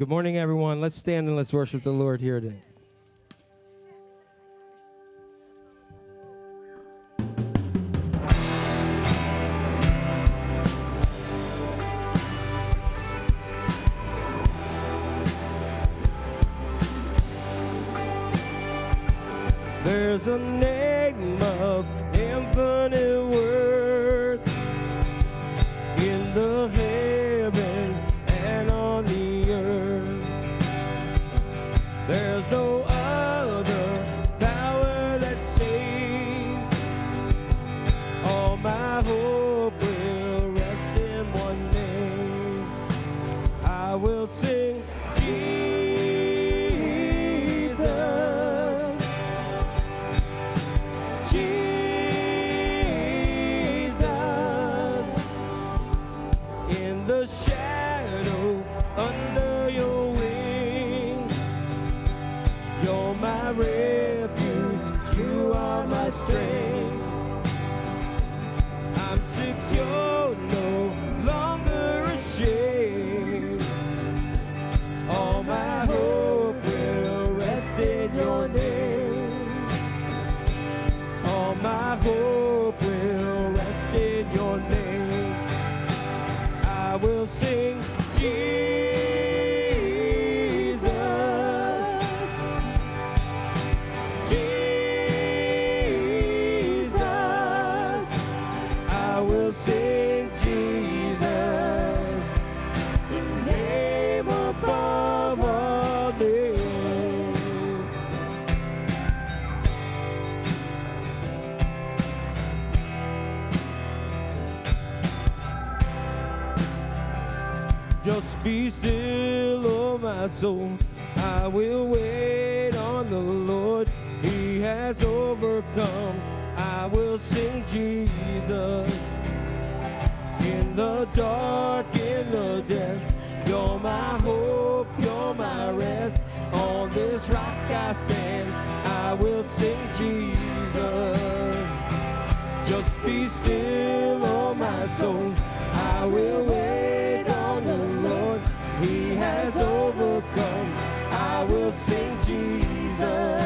Good morning, everyone. Let's stand and let's worship the Lord here today. Jesus. In the dark, in the depths, you're my hope, you're my rest. On this rock I stand. I will sing Jesus. Just be still, oh my soul. I will wait on the Lord. He has overcome. I will sing Jesus.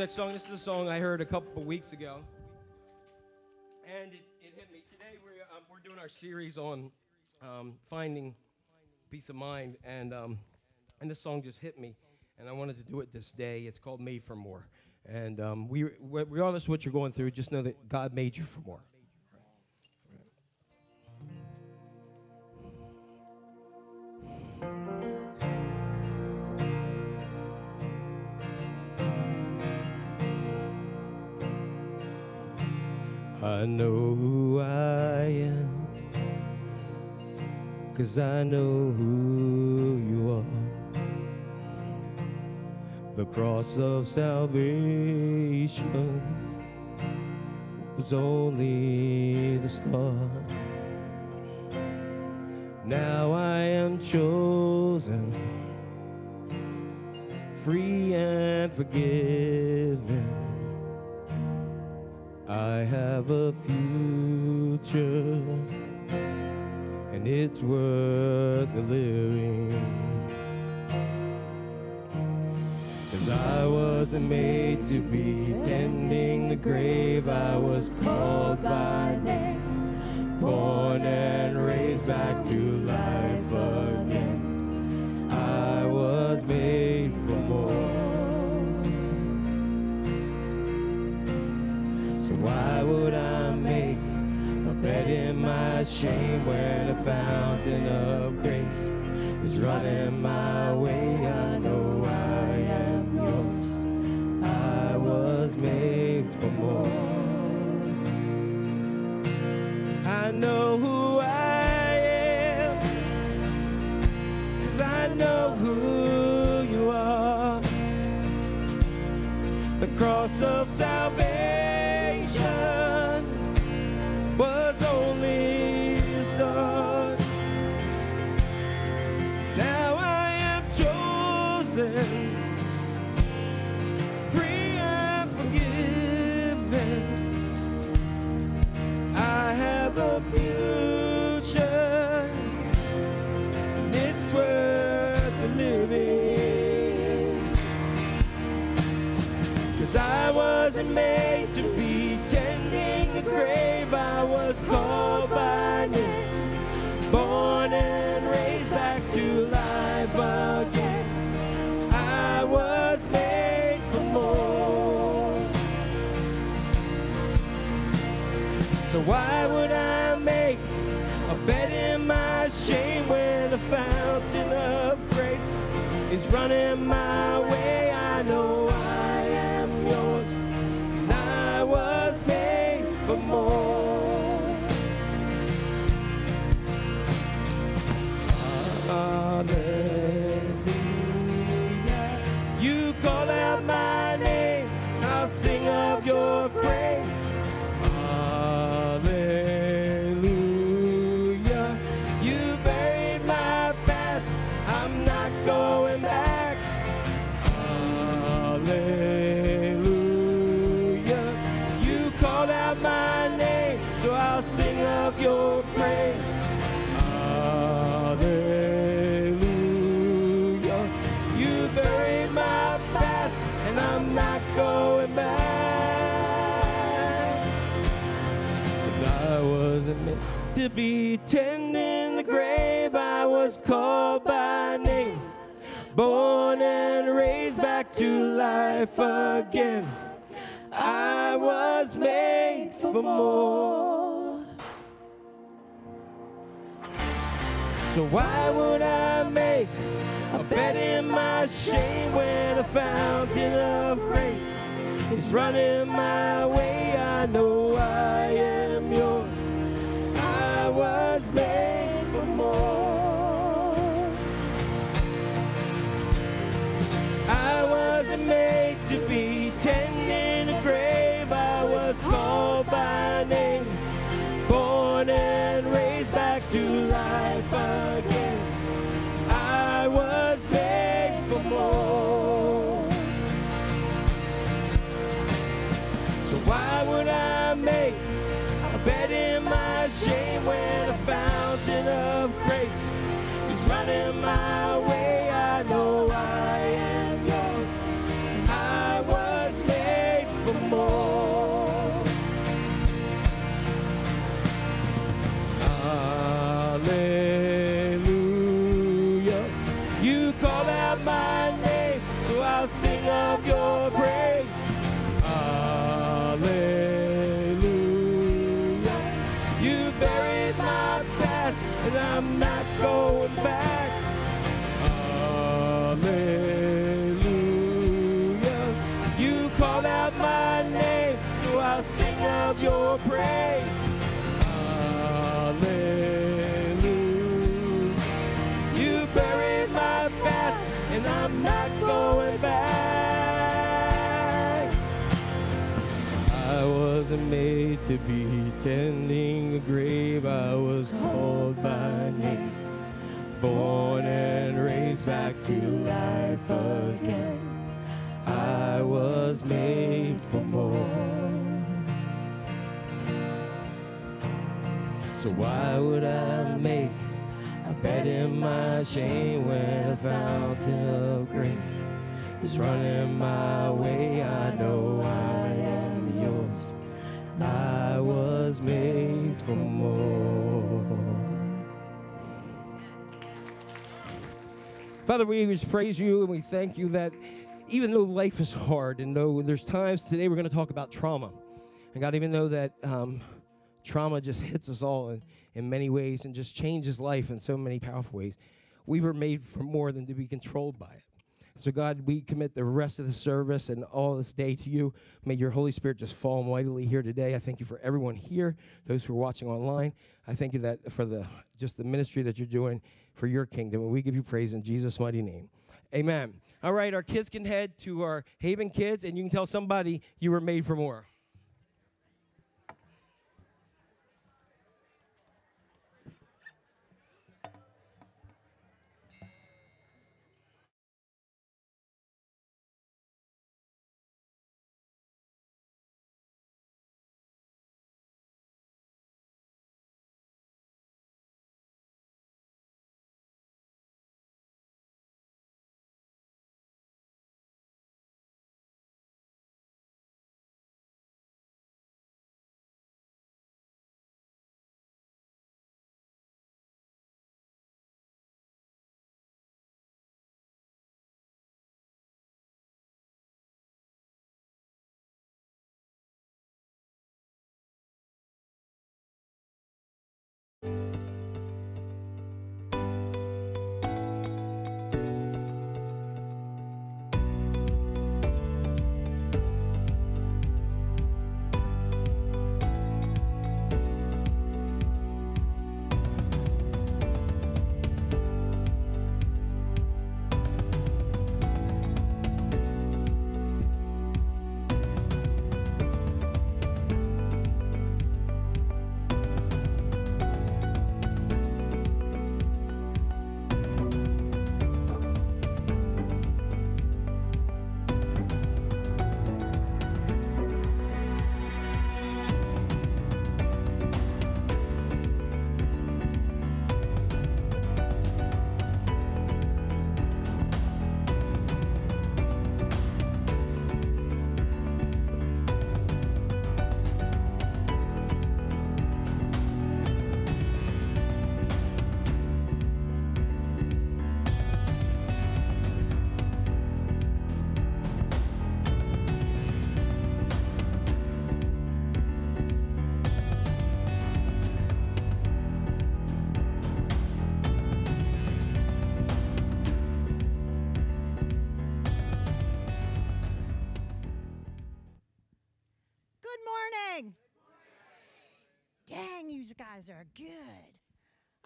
Next song, this is a song I heard a couple of weeks ago, and it, it hit me. Today we're um, we're doing our series on um, finding peace of mind, and um, and this song just hit me, and I wanted to do it this day. It's called "Made for More," and um, we regardless of what you're going through, just know that God made you for more. I know who I am, cause I know who you are. The cross of salvation was only the start. Now I am chosen, free and forgiven. I have a future, and it's worth the living. Cause I wasn't made to be. Tending the grave, I was called by name, born and raised back to life why would I make a bed in my shame when a fountain of grace is running my way? I know I am yours. I was made for more. I know who I am. Cause I know who you are. The cross of salvation life again. I was made for more. So why would I make a bed in my shame when a fountain of grace is running my way? I know I am to be tending a grave. I was called by name, born and raised back to life again. I was made for more. So why would I make a bet in my shame when a fountain of grace is running my way. I know I am. I was made for more. Father, we just praise you and we thank you that even though life is hard and though there's times today we're going to talk about trauma. And God, even though that um, trauma just hits us all in, in many ways and just changes life in so many powerful ways, we were made for more than to be controlled by it. So, God, we commit the rest of the service and all this day to you. May your Holy Spirit just fall mightily here today. I thank you for everyone here, those who are watching online. I thank you that for the just the ministry that you're doing for your kingdom. And we give you praise in Jesus' mighty name. Amen. All right, our kids can head to our Haven Kids, and you can tell somebody you were made for more.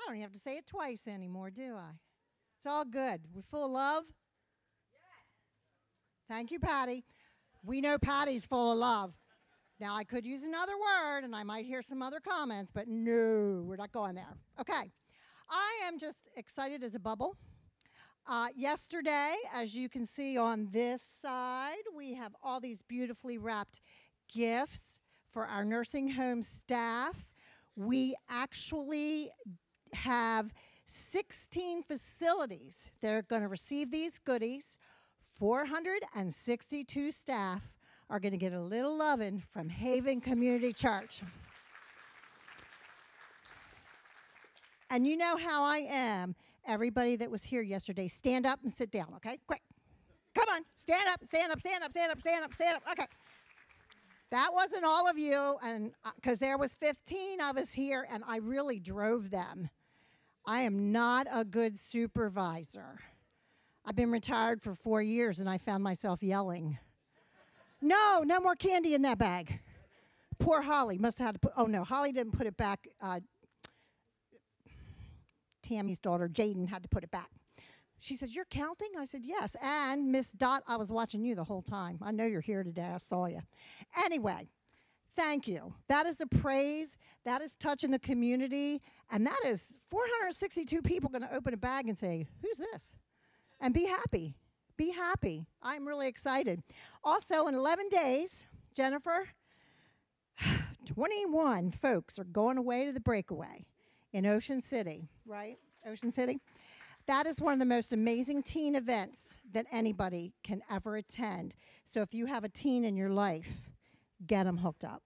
I don't even have to say it twice anymore, do I? It's all good. We're full of love? Yes. Thank you, Patty. We know Patty's full of love. Now, I could use another word and I might hear some other comments, but no, we're not going there. Okay. I am just excited as a bubble. Uh, yesterday, as you can see on this side, we have all these beautifully wrapped gifts for our nursing home staff. We actually have 16 facilities that are going to receive these goodies. 462 staff are going to get a little loving from Haven Community Church. And you know how I am. Everybody that was here yesterday, stand up and sit down, okay? Quick. Come on, stand up, stand up, stand up, stand up, stand up, stand up. Okay. That wasn't all of you, and uh, because there was 15 of us here, and I really drove them. I am not a good supervisor. I've been retired for four years, and I found myself yelling. No, no more candy in that bag. Poor Holly must have had to put. Oh no, Holly didn't put it back. Uh, Tammy's daughter, Jaden, had to put it back. She says, You're counting? I said, Yes. And Miss Dot, I was watching you the whole time. I know you're here today. I saw you. Anyway, thank you. That is a praise. That is touching the community. And that is 462 people going to open a bag and say, Who's this? And be happy. Be happy. I'm really excited. Also, in 11 days, Jennifer, 21 folks are going away to the breakaway in Ocean City, right? Ocean City. That is one of the most amazing teen events that anybody can ever attend. So if you have a teen in your life, get them hooked up.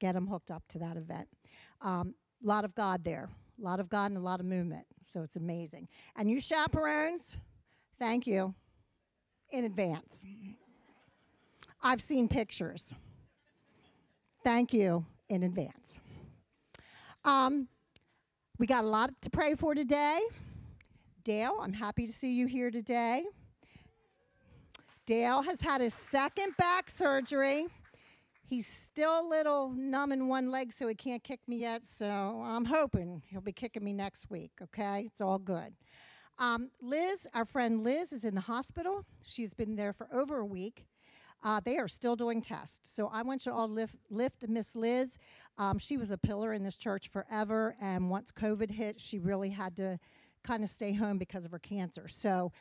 Get them hooked up to that event. A um, lot of God there, a lot of God and a lot of movement. So it's amazing. And you chaperones, thank you in advance. I've seen pictures. Thank you in advance. Um, we got a lot to pray for today. Dale, I'm happy to see you here today. Dale has had his second back surgery. He's still a little numb in one leg, so he can't kick me yet. So I'm hoping he'll be kicking me next week, okay? It's all good. Um, Liz, our friend Liz, is in the hospital. She's been there for over a week. Uh, they are still doing tests. So I want you all to lift, lift Miss Liz. Um, she was a pillar in this church forever, and once COVID hit, she really had to kind of stay home because of her cancer. So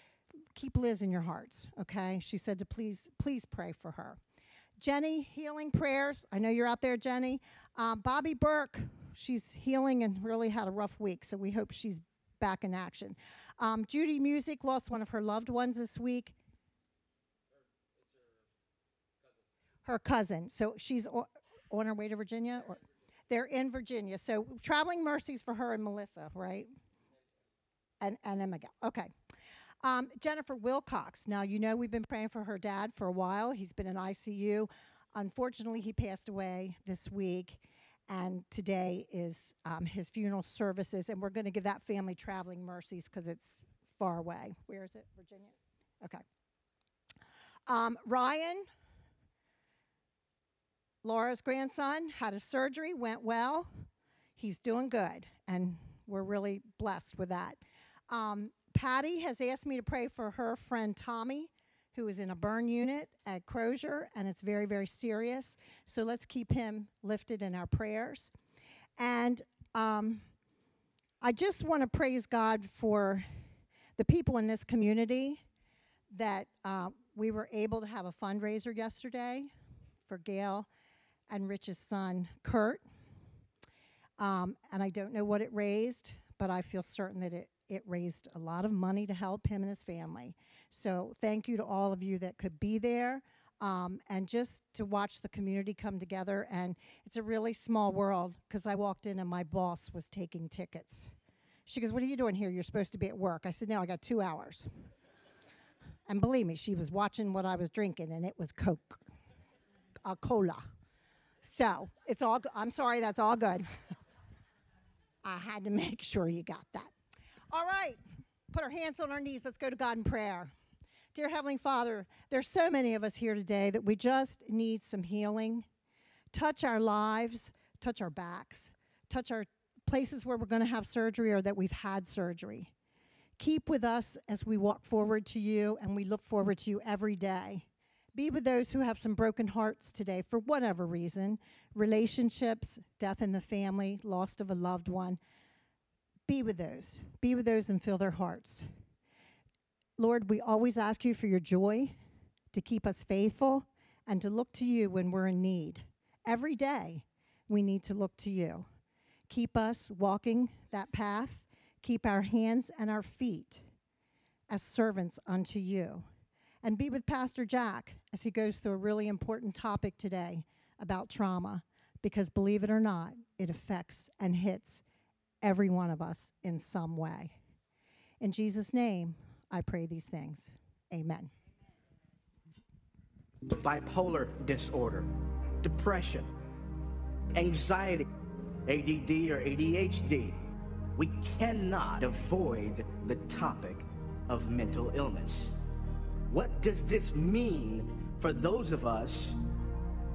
keep Liz in your hearts, okay? She said to please, please pray for her. Jenny, healing prayers. I know you're out there, Jenny. Um, Bobby Burke, she's healing and really had a rough week, so we hope she's back in action. Um, Judy Music lost one of her loved ones this week. Her cousin. So she's o- on her way to Virginia, or they're in Virginia. So traveling mercies for her and Melissa, right? And and Emma. Okay. Um, Jennifer Wilcox. Now, you know, we've been praying for her dad for a while. He's been in ICU. Unfortunately, he passed away this week, and today is um, his funeral services. And we're going to give that family traveling mercies because it's far away. Where is it? Virginia? Okay. Um, Ryan, Laura's grandson, had a surgery, went well. He's doing good, and we're really blessed with that. Um, Patty has asked me to pray for her friend Tommy, who is in a burn unit at Crozer, and it's very, very serious. So let's keep him lifted in our prayers. And um, I just want to praise God for the people in this community that uh, we were able to have a fundraiser yesterday for Gail and Rich's son, Kurt. Um, and I don't know what it raised, but I feel certain that it it raised a lot of money to help him and his family. So thank you to all of you that could be there. Um, and just to watch the community come together. And it's a really small world because I walked in and my boss was taking tickets. She goes, What are you doing here? You're supposed to be at work. I said, No, I got two hours. And believe me, she was watching what I was drinking, and it was Coke, a cola. So it's all. I'm sorry, that's all good. I had to make sure you got that. All right, put our hands on our knees. Let's go to God in prayer. Dear Heavenly Father, there's so many of us here today that we just need some healing. Touch our lives, touch our backs, touch our places where we're going to have surgery or that we've had surgery. Keep with us as we walk forward to you and we look forward to you every day. Be with those who have some broken hearts today for whatever reason relationships, death in the family, loss of a loved one. Be with those. Be with those and fill their hearts. Lord, we always ask you for your joy to keep us faithful and to look to you when we're in need. Every day, we need to look to you. Keep us walking that path. Keep our hands and our feet as servants unto you. And be with Pastor Jack as he goes through a really important topic today about trauma, because believe it or not, it affects and hits every one of us in some way. In Jesus' name, I pray these things. Amen. bipolar disorder, depression, anxiety, ADD or ADHD. We cannot avoid the topic of mental illness. What does this mean for those of us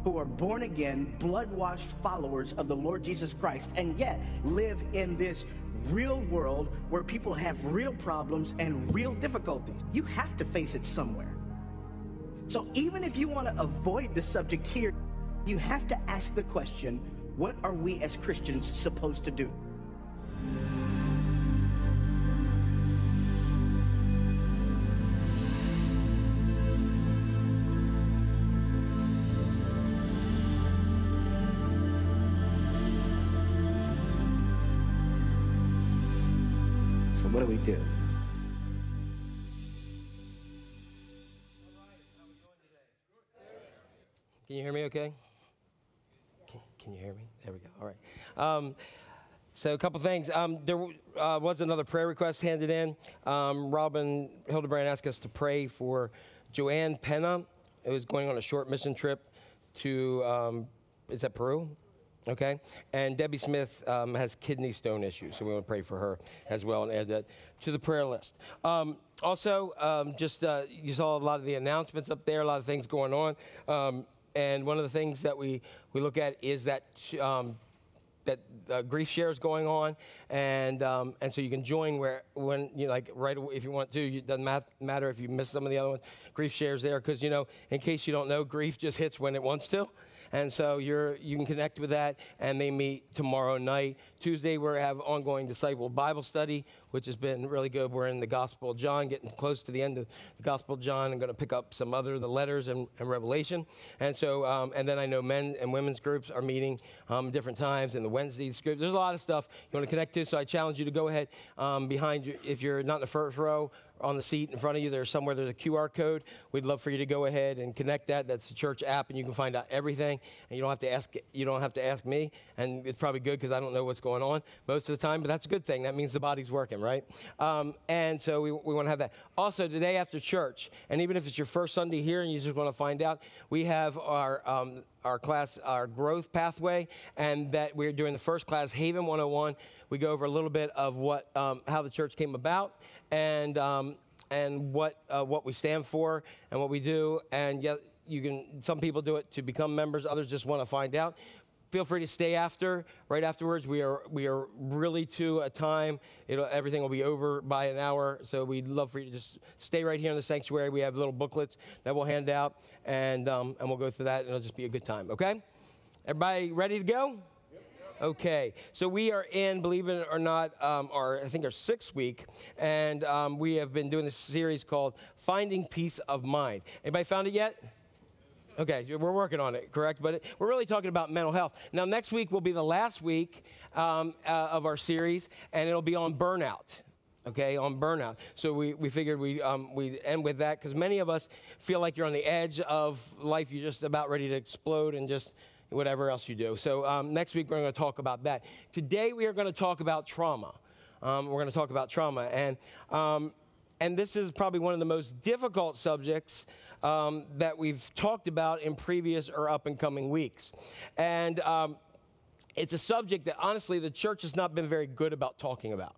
who are born again, blood washed followers of the Lord Jesus Christ, and yet live in this real world where people have real problems and real difficulties? You have to face it somewhere. So even if you want to avoid the subject here, you have to ask the question, what are we as Christians supposed to do? Can you hear me okay? Can, can you hear me? There we go. All right. Um, so a couple things. Um, there uh, was another prayer request handed in. Um, Robin Hildebrand asked us to pray for Joanne Penna, who is going on a short mission trip to, um, is that Peru? Okay. And Debbie Smith um, has kidney stone issues, so we want to pray for her as well and add that to the prayer list. Um, also, um, just uh, you saw a lot of the announcements up there, a lot of things going on. And one of the things that we, we look at is that um, that uh, grief share is going on, and um, and so you can join where when you know, like right away if you want to. It doesn't mat- matter if you miss some of the other ones. Grief shares there because you know in case you don't know, grief just hits when it wants to. And so you're, you can connect with that, and they meet tomorrow night. Tuesday, we have ongoing disciple Bible study, which has been really good. We're in the Gospel of John, getting close to the end of the Gospel of John. I'm going to pick up some other the letters and, and Revelation. And so, um, and then I know men and women's groups are meeting um, different times in the Wednesdays group. There's a lot of stuff you want to connect to. So I challenge you to go ahead um, behind you if you're not in the first row on the seat in front of you there's somewhere there's a qr code we'd love for you to go ahead and connect that that's the church app and you can find out everything and you don't have to ask you don't have to ask me and it's probably good because i don't know what's going on most of the time but that's a good thing that means the body's working right um, and so we, we want to have that also today after church and even if it's your first sunday here and you just want to find out we have our um, our class, our growth pathway, and that we're doing the first class, Haven 101. We go over a little bit of what, um, how the church came about, and um, and what uh, what we stand for, and what we do. And yet, you can. Some people do it to become members. Others just want to find out. Feel free to stay after. Right afterwards, we are we are really to a time. It'll, everything will be over by an hour. So we'd love for you to just stay right here in the sanctuary. We have little booklets that we'll hand out, and um, and we'll go through that. And it'll just be a good time. Okay. Everybody ready to go? Okay, so we are in, believe it or not, um, our I think our sixth week, and um, we have been doing this series called "Finding Peace of Mind." Anybody found it yet? Okay, we're working on it, correct? But we're really talking about mental health. Now, next week will be the last week um, uh, of our series, and it'll be on burnout. Okay, on burnout. So we, we figured we um, we end with that because many of us feel like you're on the edge of life. You're just about ready to explode and just whatever else you do. So um, next week we're going to talk about that. Today we are going to talk about trauma. Um, we're going to talk about trauma and um, and this is probably one of the most difficult subjects um, that we've talked about in previous or up and coming weeks. And um, it's a subject that honestly the church has not been very good about talking about.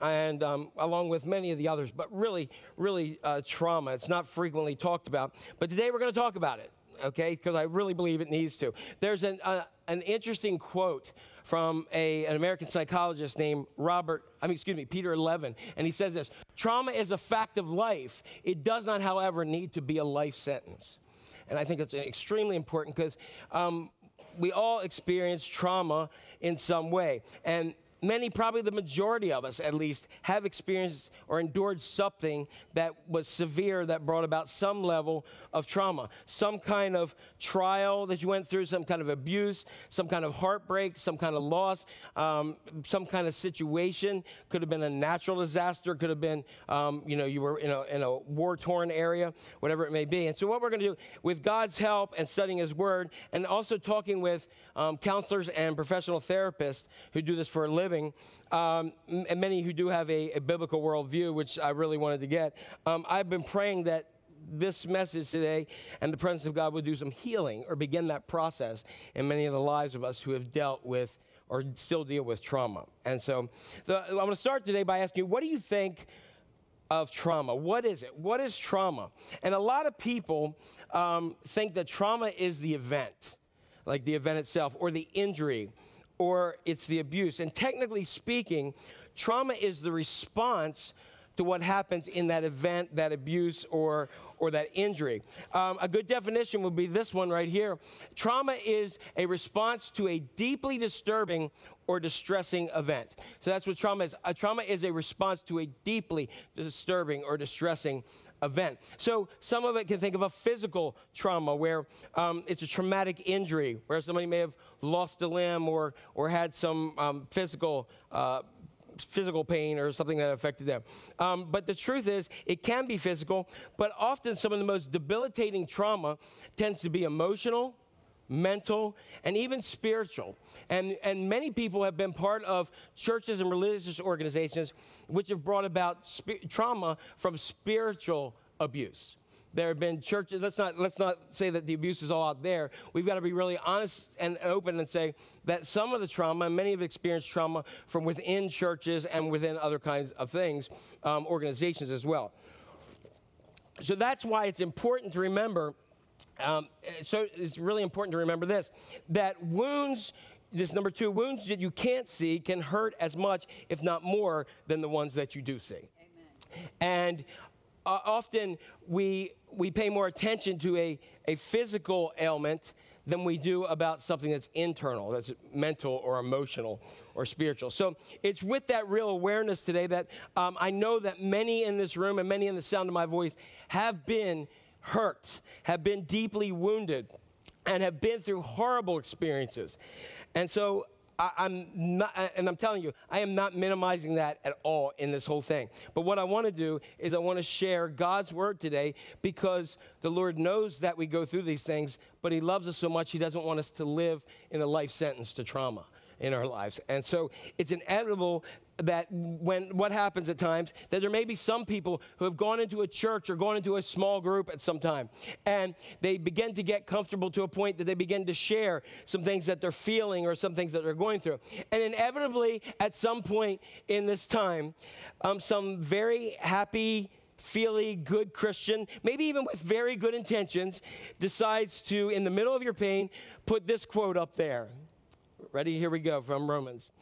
And um, along with many of the others, but really, really uh, trauma. It's not frequently talked about. But today we're going to talk about it, okay? Because I really believe it needs to. There's an, uh, an interesting quote from a, an American psychologist named Robert, I mean, excuse me, Peter Levine, and he says this Trauma is a fact of life. It does not, however, need to be a life sentence. And I think it's extremely important because um, we all experience trauma in some way. And many, probably the majority of us at least, have experienced or endured something that was severe that brought about some level of trauma. Some kind of trial that you went through, some kind of abuse, some kind of heartbreak, some kind of loss, um, some kind of situation. Could have been a natural disaster, could have been, um, you know, you were in a, in a war torn area, whatever it may be. And so, what we're going to do with God's help and studying His Word, and also talking with um, counselors and professional therapists who do this for a living, um, and many who do have a, a biblical worldview, which I really wanted to get, um, I've been praying that this message today and the presence of God would do some healing or begin that process in many of the lives of us who have dealt with or still deal with trauma. And so the, I'm going to start today by asking you, what do you think of trauma? What is it? What is trauma? And a lot of people um, think that trauma is the event, like the event itself, or the injury, or it's the abuse. And technically speaking, trauma is the response to what happens in that event, that abuse, or, or that injury. Um, a good definition would be this one right here trauma is a response to a deeply disturbing or distressing event. So that's what trauma is. A trauma is a response to a deeply disturbing or distressing event. So some of it can think of a physical trauma where um, it's a traumatic injury, where somebody may have lost a limb or, or had some um, physical. Uh, physical pain or something that affected them. Um, but the truth is, it can be physical, but often some of the most debilitating trauma tends to be emotional, mental, and even spiritual. And, and many people have been part of churches and religious organizations which have brought about spi- trauma from spiritual abuse. There have been churches. Let's not let's not say that the abuse is all out there. We've got to be really honest and open and say that some of the trauma, many have experienced trauma from within churches and within other kinds of things, um, organizations as well. So that's why it's important to remember. Um, so it's really important to remember this: that wounds. This number two, wounds that you can't see can hurt as much, if not more, than the ones that you do see. And uh, often we, we pay more attention to a, a physical ailment than we do about something that's internal, that's mental or emotional or spiritual. So it's with that real awareness today that um, I know that many in this room and many in the sound of my voice have been hurt, have been deeply wounded, and have been through horrible experiences. And so I, am not, and I'm telling you, I am not minimizing that at all in this whole thing. But what I want to do is I want to share God's word today because the Lord knows that we go through these things, but He loves us so much, He doesn't want us to live in a life sentence to trauma in our lives. And so it's inevitable that when what happens at times that there may be some people who have gone into a church or gone into a small group at some time and they begin to get comfortable to a point that they begin to share some things that they're feeling or some things that they're going through and inevitably at some point in this time um, some very happy feely, good Christian, maybe even with very good intentions, decides to, in the middle of your pain, put this quote up there. Ready? Here we go from Romans.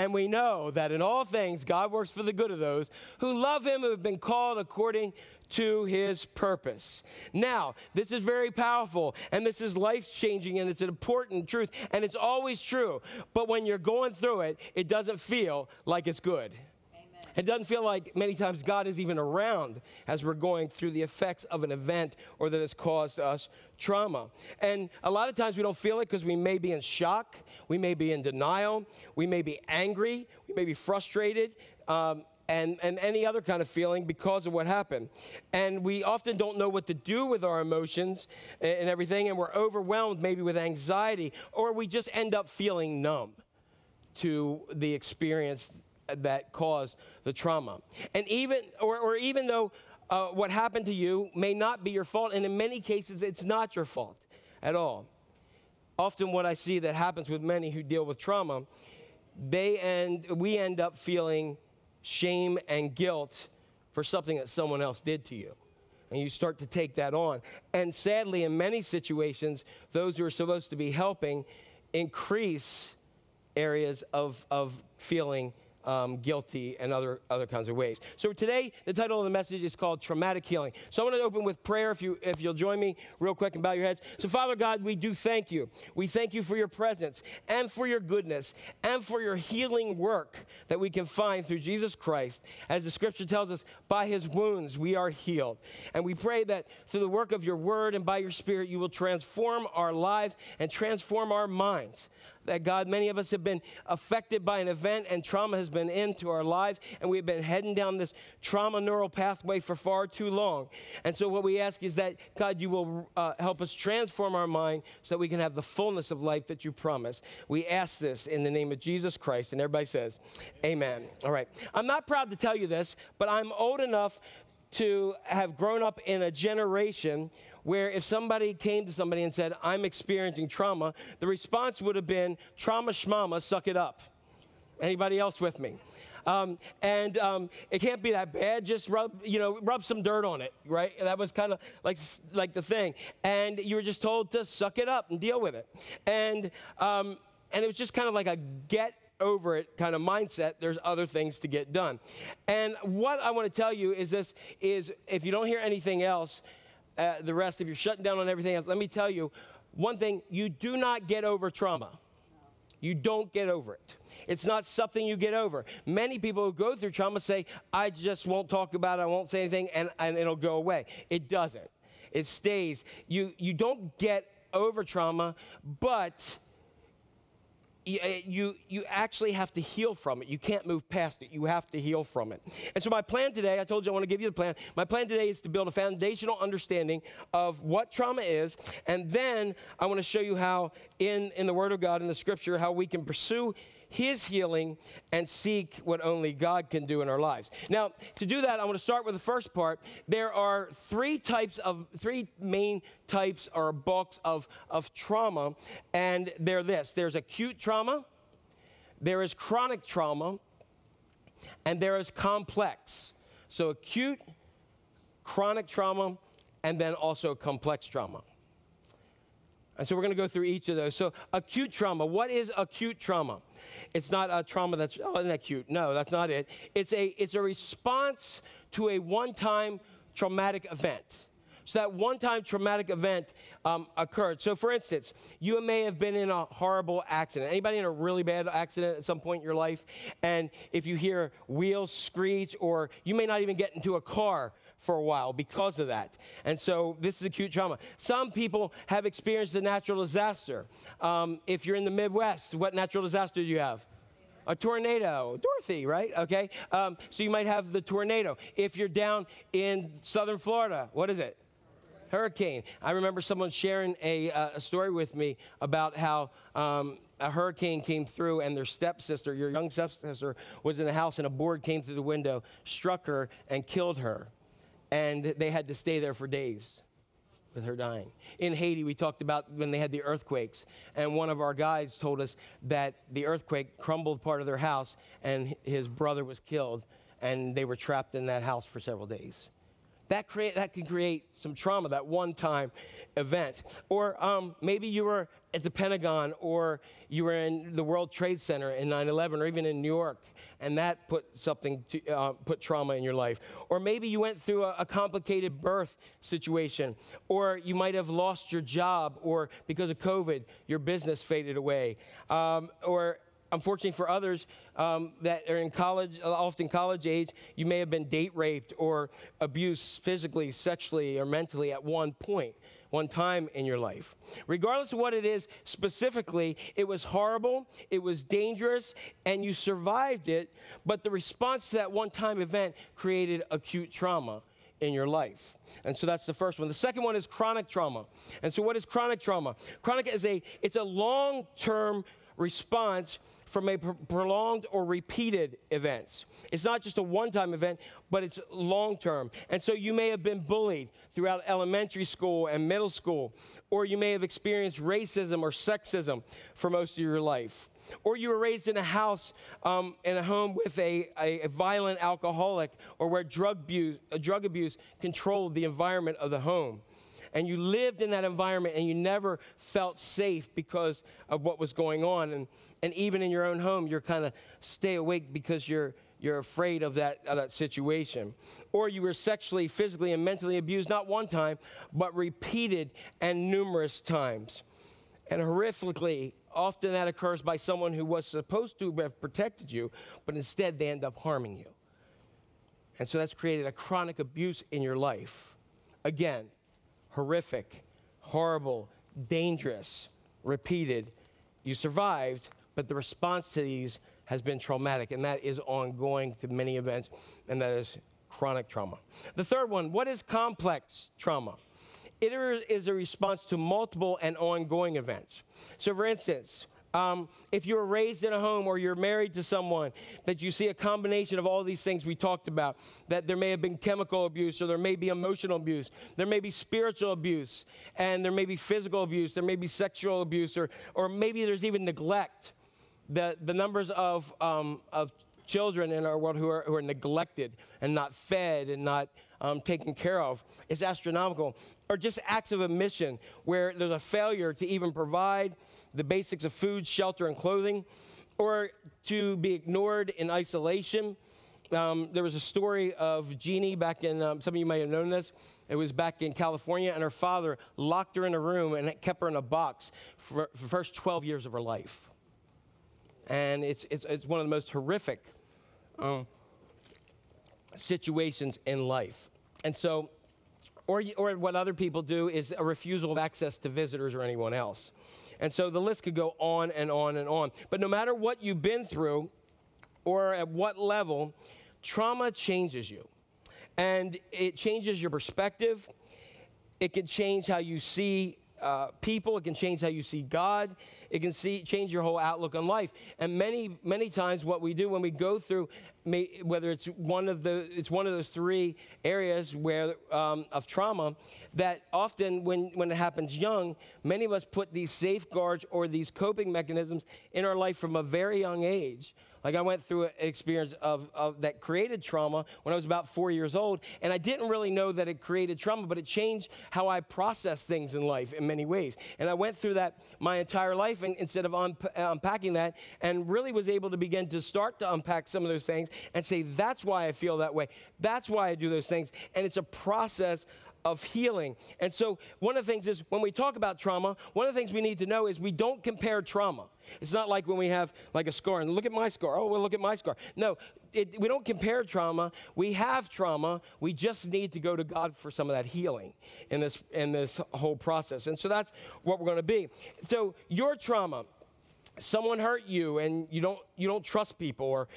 And we know that in all things, God works for the good of those who love him, who have been called according to his purpose. Now, this is very powerful and this is life changing and it's an important truth and it's always true. But when you're going through it, it doesn't feel like it's good. It doesn't feel like many times God is even around as we're going through the effects of an event or that has caused us trauma. And a lot of times we don't feel it because we may be in shock, we may be in denial, we may be angry, we may be frustrated. Um, and, and any other kind of feeling because of what happened. And we often don't know what to do with our emotions and, and everything, and we're overwhelmed maybe with anxiety, or we just end up feeling numb to the experience that caused the trauma. And even, or, or even though uh, what happened to you may not be your fault, and in many cases, it's not your fault at all. Often, what I see that happens with many who deal with trauma, they end, we end up feeling shame and guilt for something that someone else did to you. And you start to take that on. And sadly, in many situations, those who are supposed to be helping increase areas of, of feeling um, guilty and other, other kinds of ways. So today, the title of the message is called Traumatic Healing. So I want to open with prayer if, you, if you'll join me real quick and bow your heads. So Father God, we do thank you. We thank you for your presence and for your goodness and for your healing work that we can find through Jesus Christ. As the scripture tells us, by his wounds we are healed. And we pray that through the work of your word and by your spirit, you will transform our lives and transform our minds that God, many of us have been affected by an event and trauma has been into our lives, and we've been heading down this trauma neural pathway for far too long. And so, what we ask is that, God, you will uh, help us transform our mind so that we can have the fullness of life that you promise. We ask this in the name of Jesus Christ. And everybody says, Amen. All right. I'm not proud to tell you this, but I'm old enough to have grown up in a generation where if somebody came to somebody and said, I'm experiencing trauma, the response would have been, trauma schmama, suck it up. Anybody else with me? Um, and um, it can't be that bad. Just rub, you know, rub some dirt on it, right? That was kind of like like the thing. And you were just told to suck it up and deal with it. And um, and it was just kind of like a get over it kind of mindset there's other things to get done and what i want to tell you is this is if you don't hear anything else uh, the rest, if you're shutting down on everything else, let me tell you one thing you do not get over trauma. You don't get over it. It's not something you get over. Many people who go through trauma say, I just won't talk about it, I won't say anything, and, and it'll go away. It doesn't. It stays. You, you don't get over trauma, but Uh, you, you actually have to heal from it. You can't move past it. You have to heal from it. And so, my plan today, I told you I want to give you the plan. My plan today is to build a foundational understanding of what trauma is. And then I want to show you how, in, in the Word of God, in the Scripture, how we can pursue his healing and seek what only God can do in our lives. Now, to do that, I want to start with the first part. There are three types of, three main types or bulks of, of trauma, and they're this there's acute trauma, there is chronic trauma, and there is complex. So, acute, chronic trauma, and then also complex trauma. And so we're going to go through each of those. So, acute trauma. What is acute trauma? It's not a trauma that's, oh, isn't that cute? No, that's not it. It's a, it's a response to a one time traumatic event. So, that one time traumatic event um, occurred. So, for instance, you may have been in a horrible accident. Anybody in a really bad accident at some point in your life? And if you hear wheels screech, or you may not even get into a car for a while because of that. And so this is acute trauma. Some people have experienced a natural disaster. Um, if you're in the Midwest, what natural disaster do you have? A tornado, Dorothy, right? Okay. Um, so you might have the tornado. If you're down in southern Florida, what is it? Hurricane. I remember someone sharing a, uh, a story with me about how um, a hurricane came through and their stepsister, your young stepsister, was in the house and a board came through the window, struck her, and killed her and they had to stay there for days with her dying. In Haiti, we talked about when they had the earthquakes, and one of our guides told us that the earthquake crumbled part of their house, and his brother was killed, and they were trapped in that house for several days. That, create, that can create some trauma, that one time event. Or um, maybe you were at the Pentagon or you were in the World Trade Center in 9 11 or even in New York, and that put something, to, uh, put trauma in your life. Or maybe you went through a, a complicated birth situation, or you might have lost your job, or because of COVID, your business faded away. Um, or unfortunately for others um, that are in college, often college age, you may have been date raped or abused physically, sexually, or mentally at one point, one time in your life. Regardless of what it is specifically, it was horrible, it was dangerous, and you survived it, but the response to that one time event created acute trauma in your life. And so that's the first one. The second one is chronic trauma. And so what is chronic trauma? Chronic is a it's a long-term response from a pr- prolonged or repeated events. It's not just a one-time event, but it's long-term. And so you may have been bullied throughout elementary school and middle school, or you may have experienced racism or sexism for most of your life. Or you were raised in a house, um, in a home with a, a, a violent alcoholic, or where drug abuse, drug abuse controlled the environment of the home and you lived in that environment and you never felt safe because of what was going on. And, and even in your own home, you're kind of stay awake because you're, you're afraid of that, of that situation. Or you were sexually, physically, and mentally abused not one time, but repeated and numerous times. And horrifically, often that occurs by someone who was supposed to have protected you, but instead they end up harming you. And so that's created a chronic abuse in your life. Again, horrific, horrible, dangerous, repeated. You survived, but the response to these has been traumatic, and that is ongoing to many events, and that is chronic trauma. The third one what is complex trauma? It is a response to multiple and ongoing events. So, for instance, um, if you're raised in a home or you're married to someone, that you see a combination of all these things we talked about, that there may have been chemical abuse or there may be emotional abuse, there may be spiritual abuse, and there may be physical abuse, there may be sexual abuse, or, or maybe there's even neglect. The, the numbers of, um, of children in our world who are, who are neglected and not fed and not um, taken care of is astronomical. Or just acts of omission where there's a failure to even provide the basics of food, shelter, and clothing, or to be ignored in isolation. Um, there was a story of Genie back in, um, some of you might have known this. It was back in California, and her father locked her in a room and kept her in a box for, for the first 12 years of her life. And it's, it's, it's one of the most horrific um, situations in life. And so, or, or what other people do is a refusal of access to visitors or anyone else. And so the list could go on and on and on. But no matter what you've been through or at what level, trauma changes you. And it changes your perspective. It can change how you see uh, people. It can change how you see God. It can see, change your whole outlook on life. And many, many times, what we do when we go through, may, whether it's one of the, it's one of those three areas where um, of trauma, that often when when it happens young, many of us put these safeguards or these coping mechanisms in our life from a very young age. Like I went through an experience of, of that created trauma when I was about four years old, and I didn't really know that it created trauma, but it changed how I process things in life in many ways. And I went through that my entire life, and instead of unp- uh, unpacking that, and really was able to begin to start to unpack some of those things and say, "That's why I feel that way. That's why I do those things." And it's a process of healing. And so, one of the things is when we talk about trauma, one of the things we need to know is we don't compare trauma. It's not like when we have like a scar and look at my scar. Oh, well, look at my scar. No, it, we don't compare trauma. We have trauma. We just need to go to God for some of that healing in this in this whole process. And so that's what we're going to be. So your trauma, someone hurt you and you don't you don't trust people or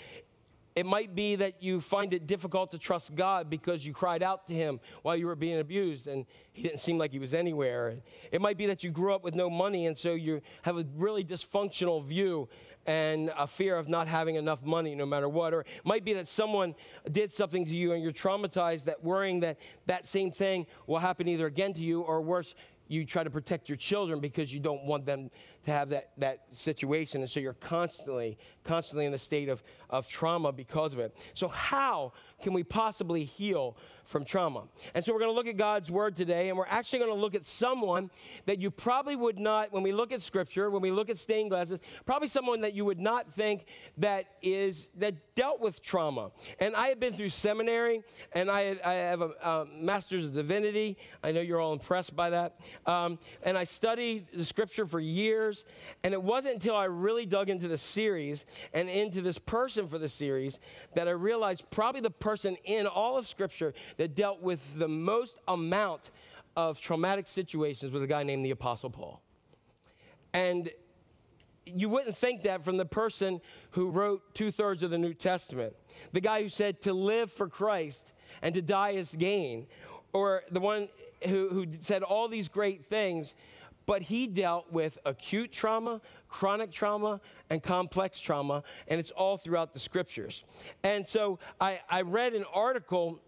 it might be that you find it difficult to trust God because you cried out to Him while you were being abused and He didn't seem like He was anywhere. It might be that you grew up with no money and so you have a really dysfunctional view and a fear of not having enough money no matter what. Or it might be that someone did something to you and you're traumatized that worrying that that same thing will happen either again to you or worse, you try to protect your children because you don't want them to have that, that situation. And so you're constantly, constantly in a state of, of trauma because of it. So, how can we possibly heal from trauma? And so, we're going to look at God's word today, and we're actually going to look at someone that you probably would not, when we look at scripture, when we look at stained glasses, probably someone that you would not think that is, that dealt with trauma. And I had been through seminary, and I, I have a, a master's of divinity. I know you're all impressed by that. Um, and I studied the scripture for years. And it wasn't until I really dug into the series and into this person for the series that I realized probably the person in all of Scripture that dealt with the most amount of traumatic situations was a guy named the Apostle Paul. And you wouldn't think that from the person who wrote two thirds of the New Testament, the guy who said to live for Christ and to die is gain, or the one who, who said all these great things, but he dealt with acute trauma, chronic trauma, and complex trauma, and it's all throughout the scriptures. And so I, I read an article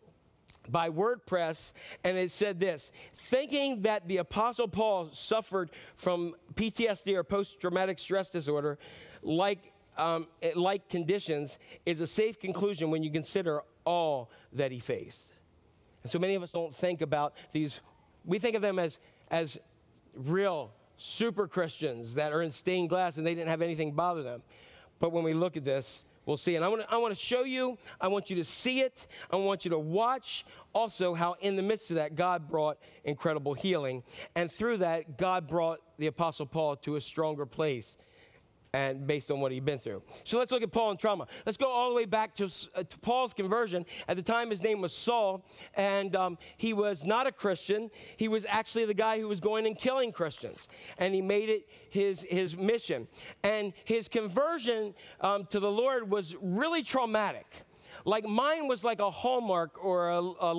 by WordPress, and it said this thinking that the Apostle Paul suffered from PTSD or post traumatic stress disorder, like, um, like conditions, is a safe conclusion when you consider all that he faced. And so many of us don't think about these, we think of them as, as real super Christians that are in stained glass and they didn't have anything bother them. But when we look at this, we'll see. And I want to I want to show you, I want you to see it, I want you to watch also how in the midst of that God brought incredible healing. And through that, God brought the Apostle Paul to a stronger place and based on what he'd been through. So let's look at Paul and trauma. Let's go all the way back to, uh, to Paul's conversion. At the time, his name was Saul, and um, he was not a Christian. He was actually the guy who was going and killing Christians, and he made it his, his mission. And his conversion um, to the Lord was really traumatic. Like mine was like a Hallmark or a, a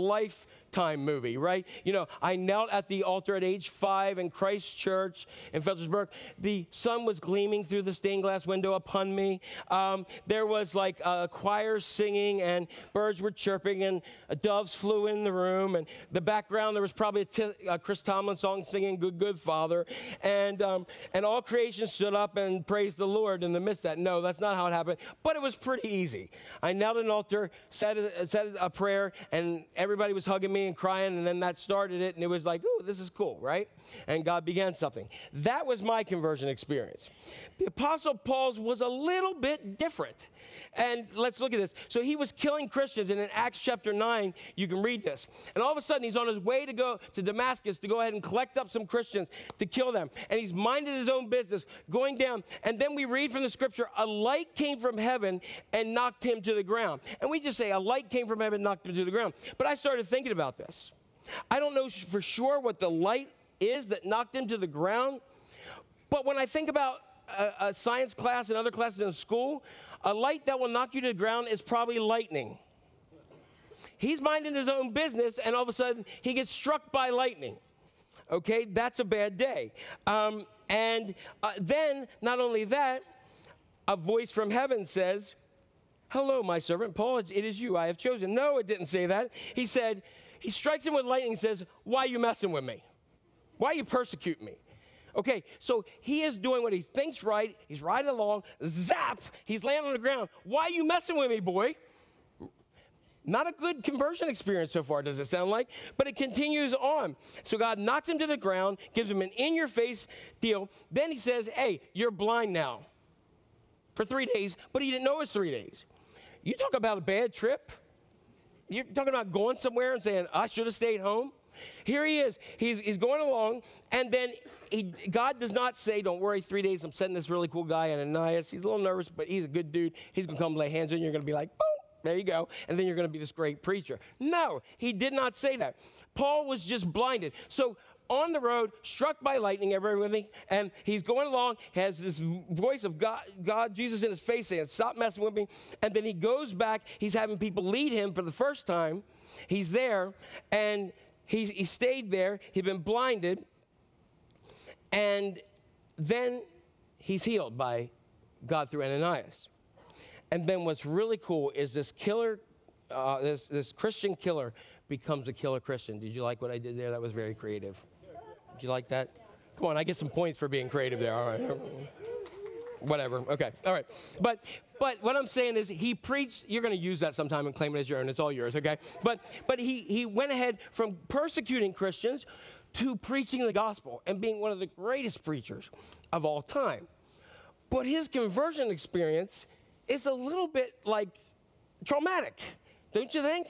movie, right? You know, I knelt at the altar at age five in Christ Church in Fredericksburg. The sun was gleaming through the stained glass window upon me. Um, there was like a choir singing and birds were chirping and doves flew in the room. And the background, there was probably a, t- a Chris Tomlin song singing Good, Good Father. And, um, and all creation stood up and praised the Lord in the midst of that. No, that's not how it happened, but it was pretty easy. I knelt at an altar, said said a prayer, and everybody was hugging me and crying, and then that started it, and it was like, ooh, this is cool, right? And God began something. That was my conversion experience. The Apostle Paul's was a little bit different. And let's look at this. So he was killing Christians, and in Acts chapter 9, you can read this. And all of a sudden, he's on his way to go to Damascus to go ahead and collect up some Christians to kill them. And he's minded his own business, going down. And then we read from the scripture, a light came from heaven and knocked him to the ground. And we just say, a light came from heaven and knocked him to the ground. But I started thinking about this. I don't know for sure what the light is that knocked him to the ground. But when I think about a, a science class and other classes in school, a light that will knock you to the ground is probably lightning. He's minding his own business, and all of a sudden he gets struck by lightning. Okay, that's a bad day. Um, and uh, then, not only that, a voice from heaven says, Hello, my servant Paul, it is you I have chosen. No, it didn't say that. He said, He strikes him with lightning and says, Why are you messing with me? Why are you persecuting me? Okay, so he is doing what he thinks right. He's riding along, zap, he's laying on the ground. Why are you messing with me, boy? Not a good conversion experience so far, does it sound like? But it continues on. So God knocks him to the ground, gives him an in your face deal. Then he says, Hey, you're blind now for three days, but he didn't know it was three days. You talk about a bad trip. You're talking about going somewhere and saying, I should have stayed home. Here he is. He's, he's going along, and then he, God does not say, Don't worry, three days, I'm sending this really cool guy, Ananias. He's a little nervous, but he's a good dude. He's going to come lay hands on you. You're going to be like, Boom, there you go. And then you're going to be this great preacher. No, he did not say that. Paul was just blinded. So on the road, struck by lightning, everybody with me? And he's going along, has this voice of God, God, Jesus in his face saying, Stop messing with me. And then he goes back, he's having people lead him for the first time. He's there, and he, he stayed there. He'd been blinded. And then he's healed by God through Ananias. And then what's really cool is this killer, uh, this, this Christian killer becomes a killer Christian. Did you like what I did there? That was very creative. Did you like that? Come on, I get some points for being creative there. All right. Whatever. Okay. All right. But but what I'm saying is he preached, you're going to use that sometime and claim it as your own. It's all yours, okay? But but he he went ahead from persecuting Christians to preaching the gospel and being one of the greatest preachers of all time. But his conversion experience is a little bit like traumatic, don't you think?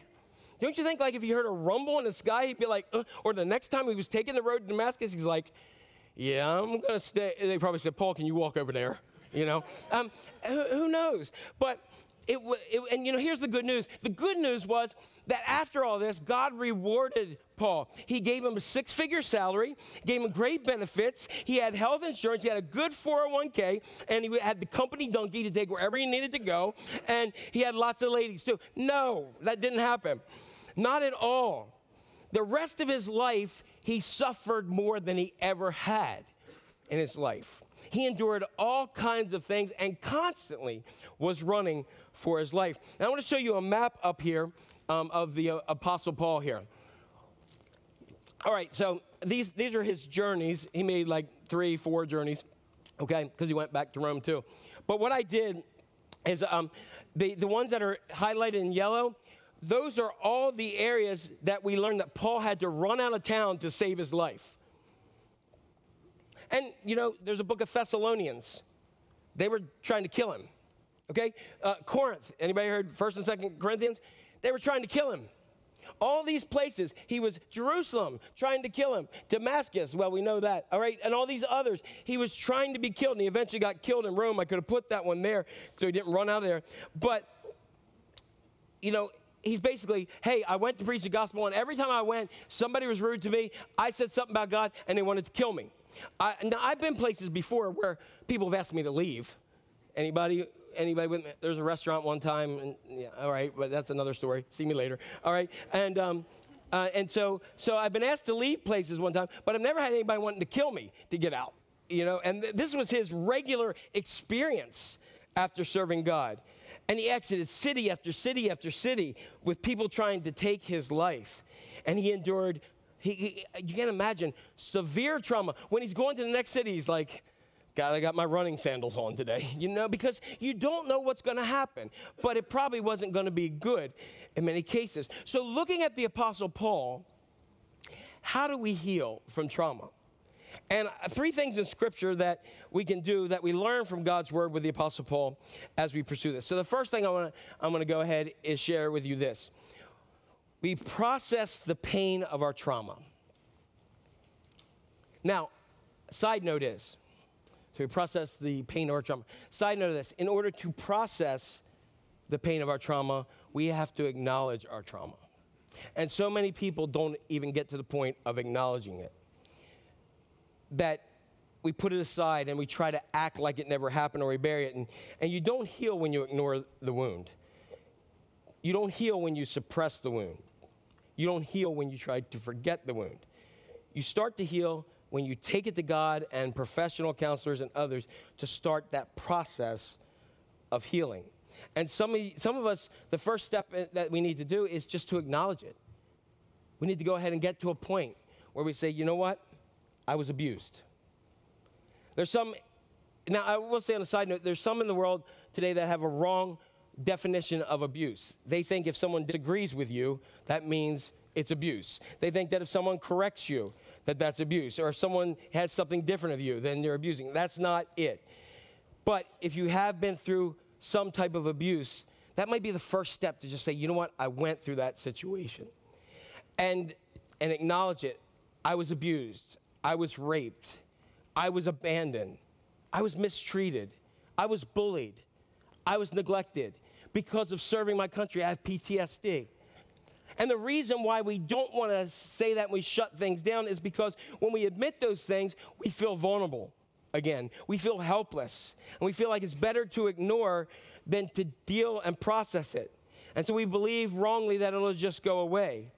Don't you think, like, if you heard a rumble in the sky, he'd be like, uh, or the next time he was taking the road to Damascus, he's like, yeah, I'm going to stay. They probably said, Paul, can you walk over there? You know? Um, who, who knows? But it, it, and you know, here's the good news. The good news was that after all this, God rewarded Paul. He gave him a six figure salary, gave him great benefits. He had health insurance, he had a good 401k, and he had the company donkey to take wherever he needed to go, and he had lots of ladies too. No, that didn't happen. Not at all. The rest of his life, he suffered more than he ever had in his life. He endured all kinds of things and constantly was running for his life. Now, I want to show you a map up here um, of the uh, Apostle Paul here. All right, so these, these are his journeys. He made like three, four journeys, okay, because he went back to Rome too. But what I did is um, the, the ones that are highlighted in yellow, those are all the areas that we learned that Paul had to run out of town to save his life. And, you know, there's a book of Thessalonians. They were trying to kill him. Okay? Uh, Corinth. Anybody heard 1st and 2nd Corinthians? They were trying to kill him. All these places, he was Jerusalem trying to kill him, Damascus, well, we know that, all right, and all these others. He was trying to be killed, and he eventually got killed in Rome. I could have put that one there so he didn't run out of there. But, you know, he's basically, hey, I went to preach the gospel, and every time I went, somebody was rude to me. I said something about God, and they wanted to kill me. I, now, I've been places before where people have asked me to leave. Anybody anybody with me? There's a restaurant one time, and yeah, all right, but that's another story. See me later. All right, and um, uh, and so so I've been asked to leave places one time, but I've never had anybody wanting to kill me to get out. You know, and th- this was his regular experience after serving God. And he exited city after city after city with people trying to take his life. And he endured, he, he, you can't imagine, severe trauma. When he's going to the next city, he's like, God, I got my running sandals on today, you know, because you don't know what's going to happen. But it probably wasn't going to be good in many cases. So, looking at the Apostle Paul, how do we heal from trauma? And three things in Scripture that we can do that we learn from God's Word with the Apostle Paul as we pursue this. So, the first thing I wanna, I'm going to go ahead is share with you this. We process the pain of our trauma. Now, side note is, so we process the pain of our trauma. Side note of this, in order to process the pain of our trauma, we have to acknowledge our trauma. And so many people don't even get to the point of acknowledging it. That we put it aside and we try to act like it never happened or we bury it. And, and you don't heal when you ignore the wound. You don't heal when you suppress the wound. You don't heal when you try to forget the wound. You start to heal when you take it to God and professional counselors and others to start that process of healing. And some of, some of us, the first step that we need to do is just to acknowledge it. We need to go ahead and get to a point where we say, you know what? I was abused. There's some, now I will say on a side note, there's some in the world today that have a wrong definition of abuse. They think if someone disagrees with you, that means it's abuse. They think that if someone corrects you, that that's abuse. Or if someone has something different of you, then you're abusing. That's not it. But if you have been through some type of abuse, that might be the first step to just say, you know what, I went through that situation. And, and acknowledge it. I was abused. I was raped. I was abandoned. I was mistreated. I was bullied. I was neglected. Because of serving my country, I have PTSD. And the reason why we don't want to say that and we shut things down is because when we admit those things, we feel vulnerable again. We feel helpless. And we feel like it's better to ignore than to deal and process it. And so we believe wrongly that it'll just go away.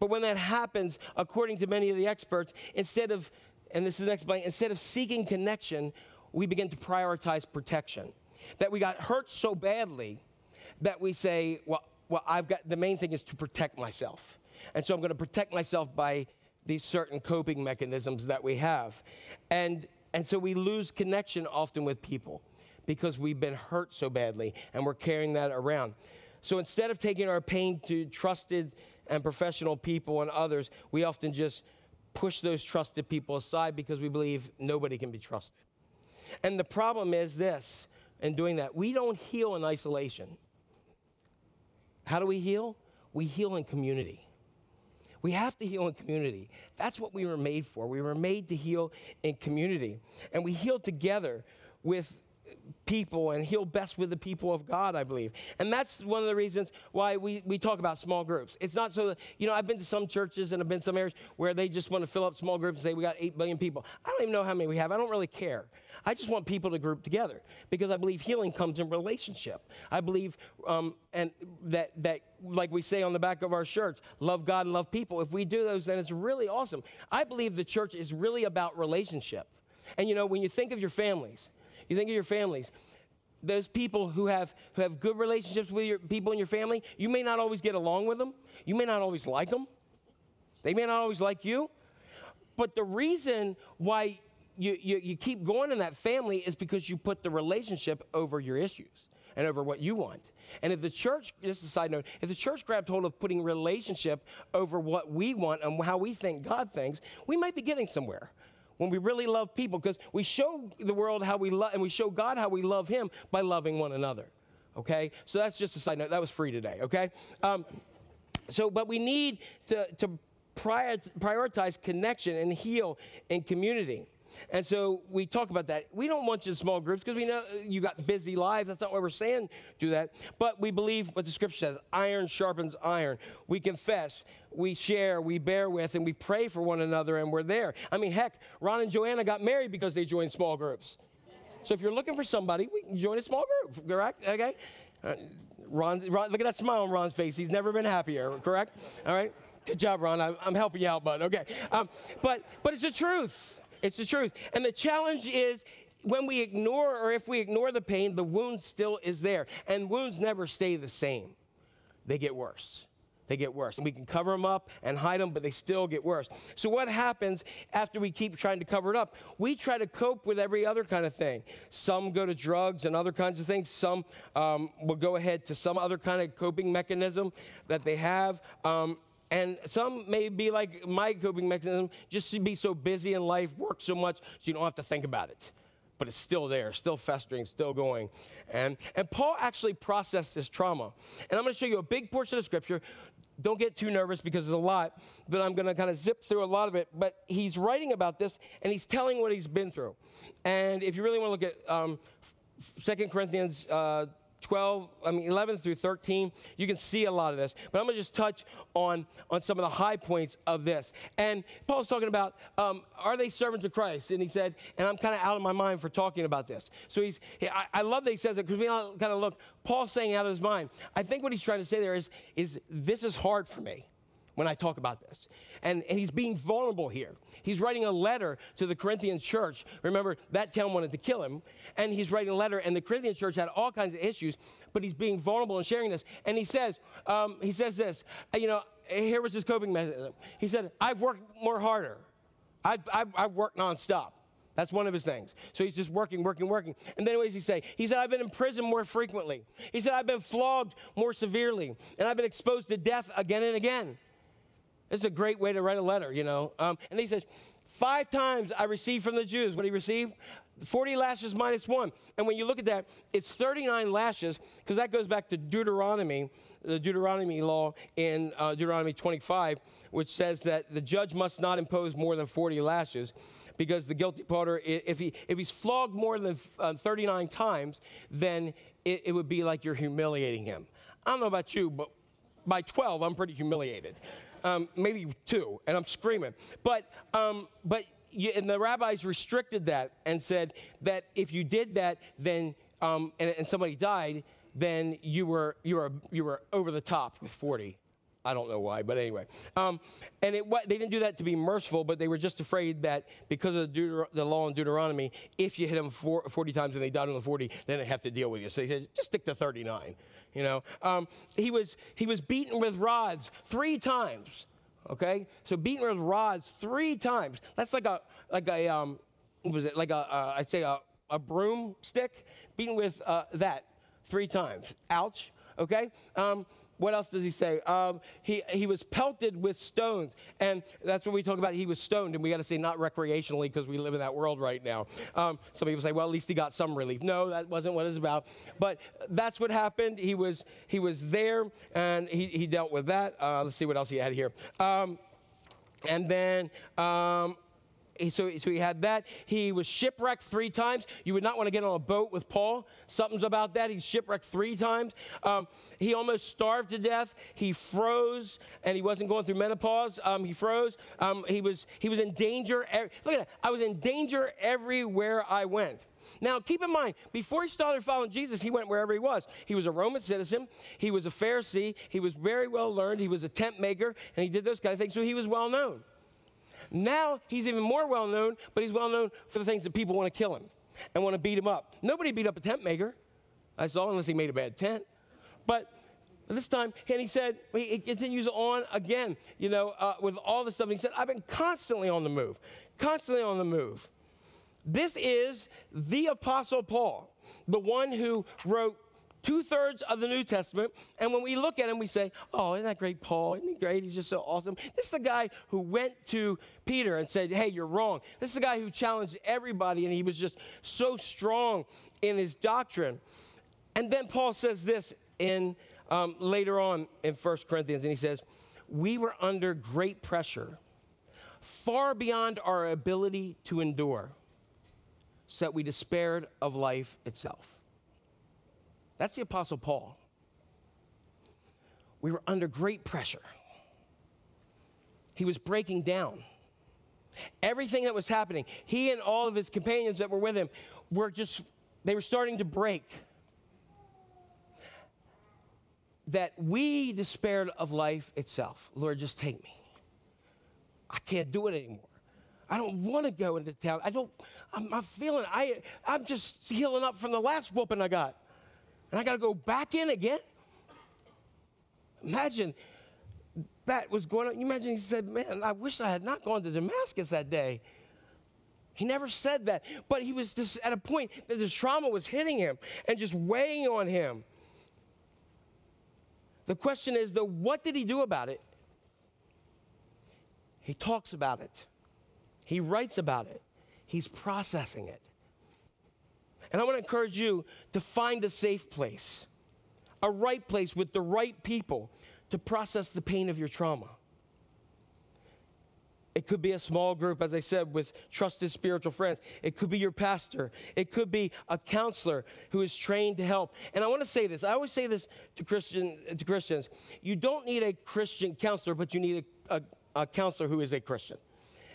But when that happens, according to many of the experts, instead of, and this is the next point, instead of seeking connection, we begin to prioritize protection. That we got hurt so badly that we say, well, well, I've got the main thing is to protect myself. And so I'm going to protect myself by these certain coping mechanisms that we have. And, and so we lose connection often with people because we've been hurt so badly and we're carrying that around. So instead of taking our pain to trusted and professional people and others, we often just push those trusted people aside because we believe nobody can be trusted. And the problem is this in doing that, we don't heal in isolation. How do we heal? We heal in community. We have to heal in community. That's what we were made for. We were made to heal in community. And we heal together with people and heal best with the people of God, I believe. And that's one of the reasons why we, we talk about small groups. It's not so that, you know, I've been to some churches and I've been to some areas where they just want to fill up small groups and say, we got 8 billion people. I don't even know how many we have. I don't really care. I just want people to group together because I believe healing comes in relationship. I believe, um, and that, that, like we say on the back of our shirts, love God and love people. If we do those, then it's really awesome. I believe the church is really about relationship. And you know, when you think of your families, you think of your families, those people who have, who have good relationships with your people in your family, you may not always get along with them. You may not always like them. They may not always like you. But the reason why you, you, you keep going in that family is because you put the relationship over your issues and over what you want. And if the church, just a side note, if the church grabbed hold of putting relationship over what we want and how we think God thinks, we might be getting somewhere when we really love people because we show the world how we love and we show God how we love Him by loving one another. Okay? So that's just a side note. That was free today, okay? Um, so, but we need to, to prior, prioritize connection and heal in community. And so we talk about that. We don't want you in small groups because we know you got busy lives. That's not what we're saying, do that. But we believe what the scripture says iron sharpens iron. We confess, we share, we bear with, and we pray for one another, and we're there. I mean, heck, Ron and Joanna got married because they joined small groups. So if you're looking for somebody, we can join a small group, correct? Okay? Uh, Ron, Ron, look at that smile on Ron's face. He's never been happier, correct? All right? Good job, Ron. I'm, I'm helping you out, bud. Okay. Um, but, but it's the truth. It's the truth. And the challenge is when we ignore or if we ignore the pain, the wound still is there. And wounds never stay the same, they get worse. They get worse. And we can cover them up and hide them, but they still get worse. So, what happens after we keep trying to cover it up? We try to cope with every other kind of thing. Some go to drugs and other kinds of things. Some um, will go ahead to some other kind of coping mechanism that they have. Um, and some may be like my coping mechanism, just to be so busy in life, work so much, so you don't have to think about it. But it's still there, still festering, still going. And, and Paul actually processed this trauma. And I'm going to show you a big portion of scripture. Don't get too nervous because there's a lot, but I'm going to kind of zip through a lot of it. But he's writing about this and he's telling what he's been through. And if you really want to look at um, 2 Corinthians uh, 12, I mean 11 through 13, you can see a lot of this. But I'm going to just touch on, on some of the high points of this. And Paul's talking about, um, are they servants of Christ? And he said, and I'm kind of out of my mind for talking about this. So he's, I, I love that he says it because we all kind of look, Paul's saying out of his mind. I think what he's trying to say there is, is this is hard for me when I talk about this. And, and he's being vulnerable here. He's writing a letter to the Corinthian church. Remember, that town wanted to kill him. And he's writing a letter, and the Corinthian church had all kinds of issues, but he's being vulnerable and sharing this. And he says, um, he says this, uh, you know, here was his coping mechanism. He said, I've worked more harder. I've, I've, I've worked nonstop. That's one of his things. So he's just working, working, working. And then what does he say? He said, I've been in prison more frequently. He said, I've been flogged more severely. And I've been exposed to death again and again. This is a great way to write a letter, you know. Um, and he says, Five times I received from the Jews. What he received? 40 lashes minus one. And when you look at that, it's 39 lashes, because that goes back to Deuteronomy, the Deuteronomy law in uh, Deuteronomy 25, which says that the judge must not impose more than 40 lashes, because the guilty party, if, he, if he's flogged more than uh, 39 times, then it, it would be like you're humiliating him. I don't know about you, but by 12, I'm pretty humiliated. Um, maybe two, and I'm screaming. But, um, but you, and the rabbis restricted that and said that if you did that, then um, and, and somebody died, then you were you were you were over the top with 40. I don't know why, but anyway. Um, and it, they didn't do that to be merciful, but they were just afraid that because of the, Deuter- the law in Deuteronomy, if you hit them four, 40 times and they died on the 40, then they have to deal with you. So they said, just stick to 39. You know, um, he was he was beaten with rods three times. Okay, so beaten with rods three times. That's like a like a um, what was it like a uh, I'd say a, a broomstick beaten with uh, that three times. Ouch. Okay. Um, what else does he say? Um, he, he was pelted with stones. And that's what we talk about. He was stoned. And we got to say not recreationally because we live in that world right now. Um, some people say, well, at least he got some relief. No, that wasn't what it's about. But that's what happened. He was, he was there and he, he dealt with that. Uh, let's see what else he had here. Um, and then um, so, so he had that. He was shipwrecked three times. You would not want to get on a boat with Paul. Something's about that. He's shipwrecked three times. Um, he almost starved to death. He froze, and he wasn't going through menopause. Um, he froze. Um, he was he was in danger. Look at that. I was in danger everywhere I went. Now, keep in mind, before he started following Jesus, he went wherever he was. He was a Roman citizen. He was a Pharisee. He was very well learned. He was a tent maker, and he did those kind of things. So he was well known. Now he's even more well known, but he's well known for the things that people want to kill him and want to beat him up. Nobody beat up a tent maker. I saw unless he made a bad tent. But this time, and he said, he continues on again, you know, uh, with all this stuff. He said, I've been constantly on the move, constantly on the move. This is the Apostle Paul, the one who wrote two thirds of the New Testament. And when we look at him, we say, Oh, isn't that great, Paul? Isn't he great? He's just so awesome. This is the guy who went to Peter and said, Hey, you're wrong. This is the guy who challenged everybody, and he was just so strong in his doctrine. And then Paul says this in um, later on in 1 Corinthians, and he says, We were under great pressure, far beyond our ability to endure so that we despaired of life itself. That's the Apostle Paul. We were under great pressure. He was breaking down. Everything that was happening, he and all of his companions that were with him were just, they were starting to break. That we despaired of life itself. Lord, just take me. I can't do it anymore. I don't want to go into town. I don't, I'm, I'm feeling, I, I'm just healing up from the last whooping I got. And I got to go back in again? Imagine that was going on. You imagine he said, Man, I wish I had not gone to Damascus that day. He never said that, but he was just at a point that this trauma was hitting him and just weighing on him. The question is, though, what did he do about it? He talks about it. He writes about it. He's processing it. And I want to encourage you to find a safe place, a right place with the right people to process the pain of your trauma. It could be a small group, as I said, with trusted spiritual friends. It could be your pastor. It could be a counselor who is trained to help. And I want to say this. I always say this to, Christian, to Christians. You don't need a Christian counselor, but you need a, a, a counselor who is a Christian,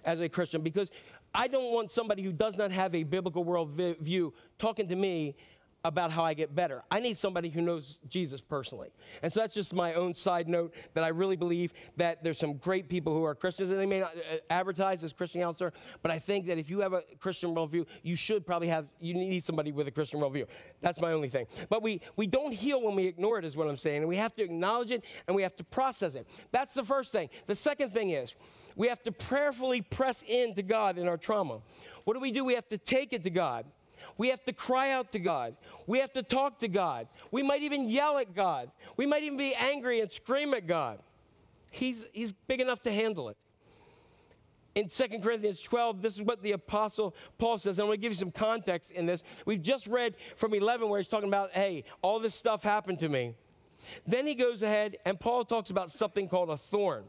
as a Christian, because I don't want somebody who does not have a biblical worldview talking to me about how I get better. I need somebody who knows Jesus personally. And so that's just my own side note that I really believe that there's some great people who are Christians and they may not uh, advertise as Christian counselor, but I think that if you have a Christian worldview, you should probably have, you need somebody with a Christian worldview. That's my only thing. But we, we don't heal when we ignore it, is what I'm saying. And we have to acknowledge it and we have to process it. That's the first thing. The second thing is we have to prayerfully press into God in our trauma. What do we do? We have to take it to God. We have to cry out to God. We have to talk to God. We might even yell at God. We might even be angry and scream at God. He's, he's big enough to handle it. In 2 Corinthians 12, this is what the Apostle Paul says. And I'm going to give you some context in this. We've just read from 11 where he's talking about, hey, all this stuff happened to me. Then he goes ahead and Paul talks about something called a thorn.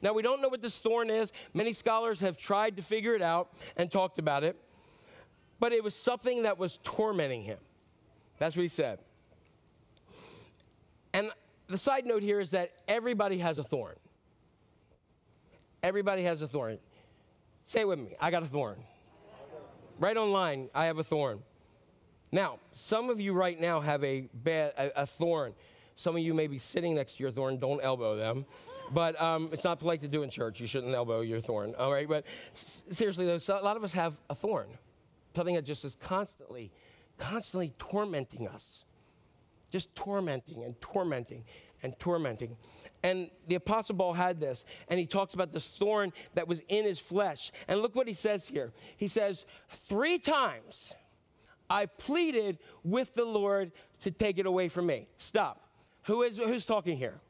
Now, we don't know what this thorn is. Many scholars have tried to figure it out and talked about it but it was something that was tormenting him. That's what he said. And the side note here is that everybody has a thorn. Everybody has a thorn. Say it with me I got a thorn. Right online, I have a thorn. Now, some of you right now have a, bad, a, a thorn. Some of you may be sitting next to your thorn. Don't elbow them. But um, it's not polite to do in church. You shouldn't elbow your thorn. All right. But seriously, though, a lot of us have a thorn something that just is constantly, constantly tormenting us. Just tormenting and tormenting and tormenting. And the Apostle Paul had this, and he talks about this thorn that was in his flesh. And look what he says here. He says, Three times I pleaded with the Lord to take it away from me. Stop. Who is, who's talking here?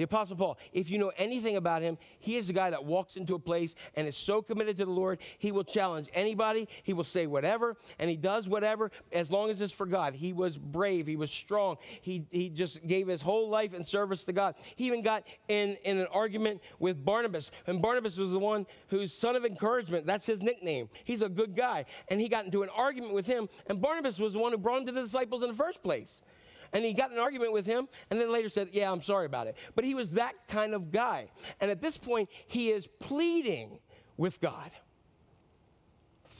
The Apostle Paul, if you know anything about him, he is a guy that walks into a place and is so committed to the Lord, he will challenge anybody, he will say whatever, and he does whatever as long as it's for God. He was brave, he was strong, he, he just gave his whole life in service to God. He even got in, in an argument with Barnabas, and Barnabas was the one whose son of encouragement. That's his nickname. He's a good guy. And he got into an argument with him, and Barnabas was the one who brought him to the disciples in the first place and he got an argument with him and then later said, Yeah, I'm sorry about it. But he was that kind of guy. And at this point, he is pleading with God.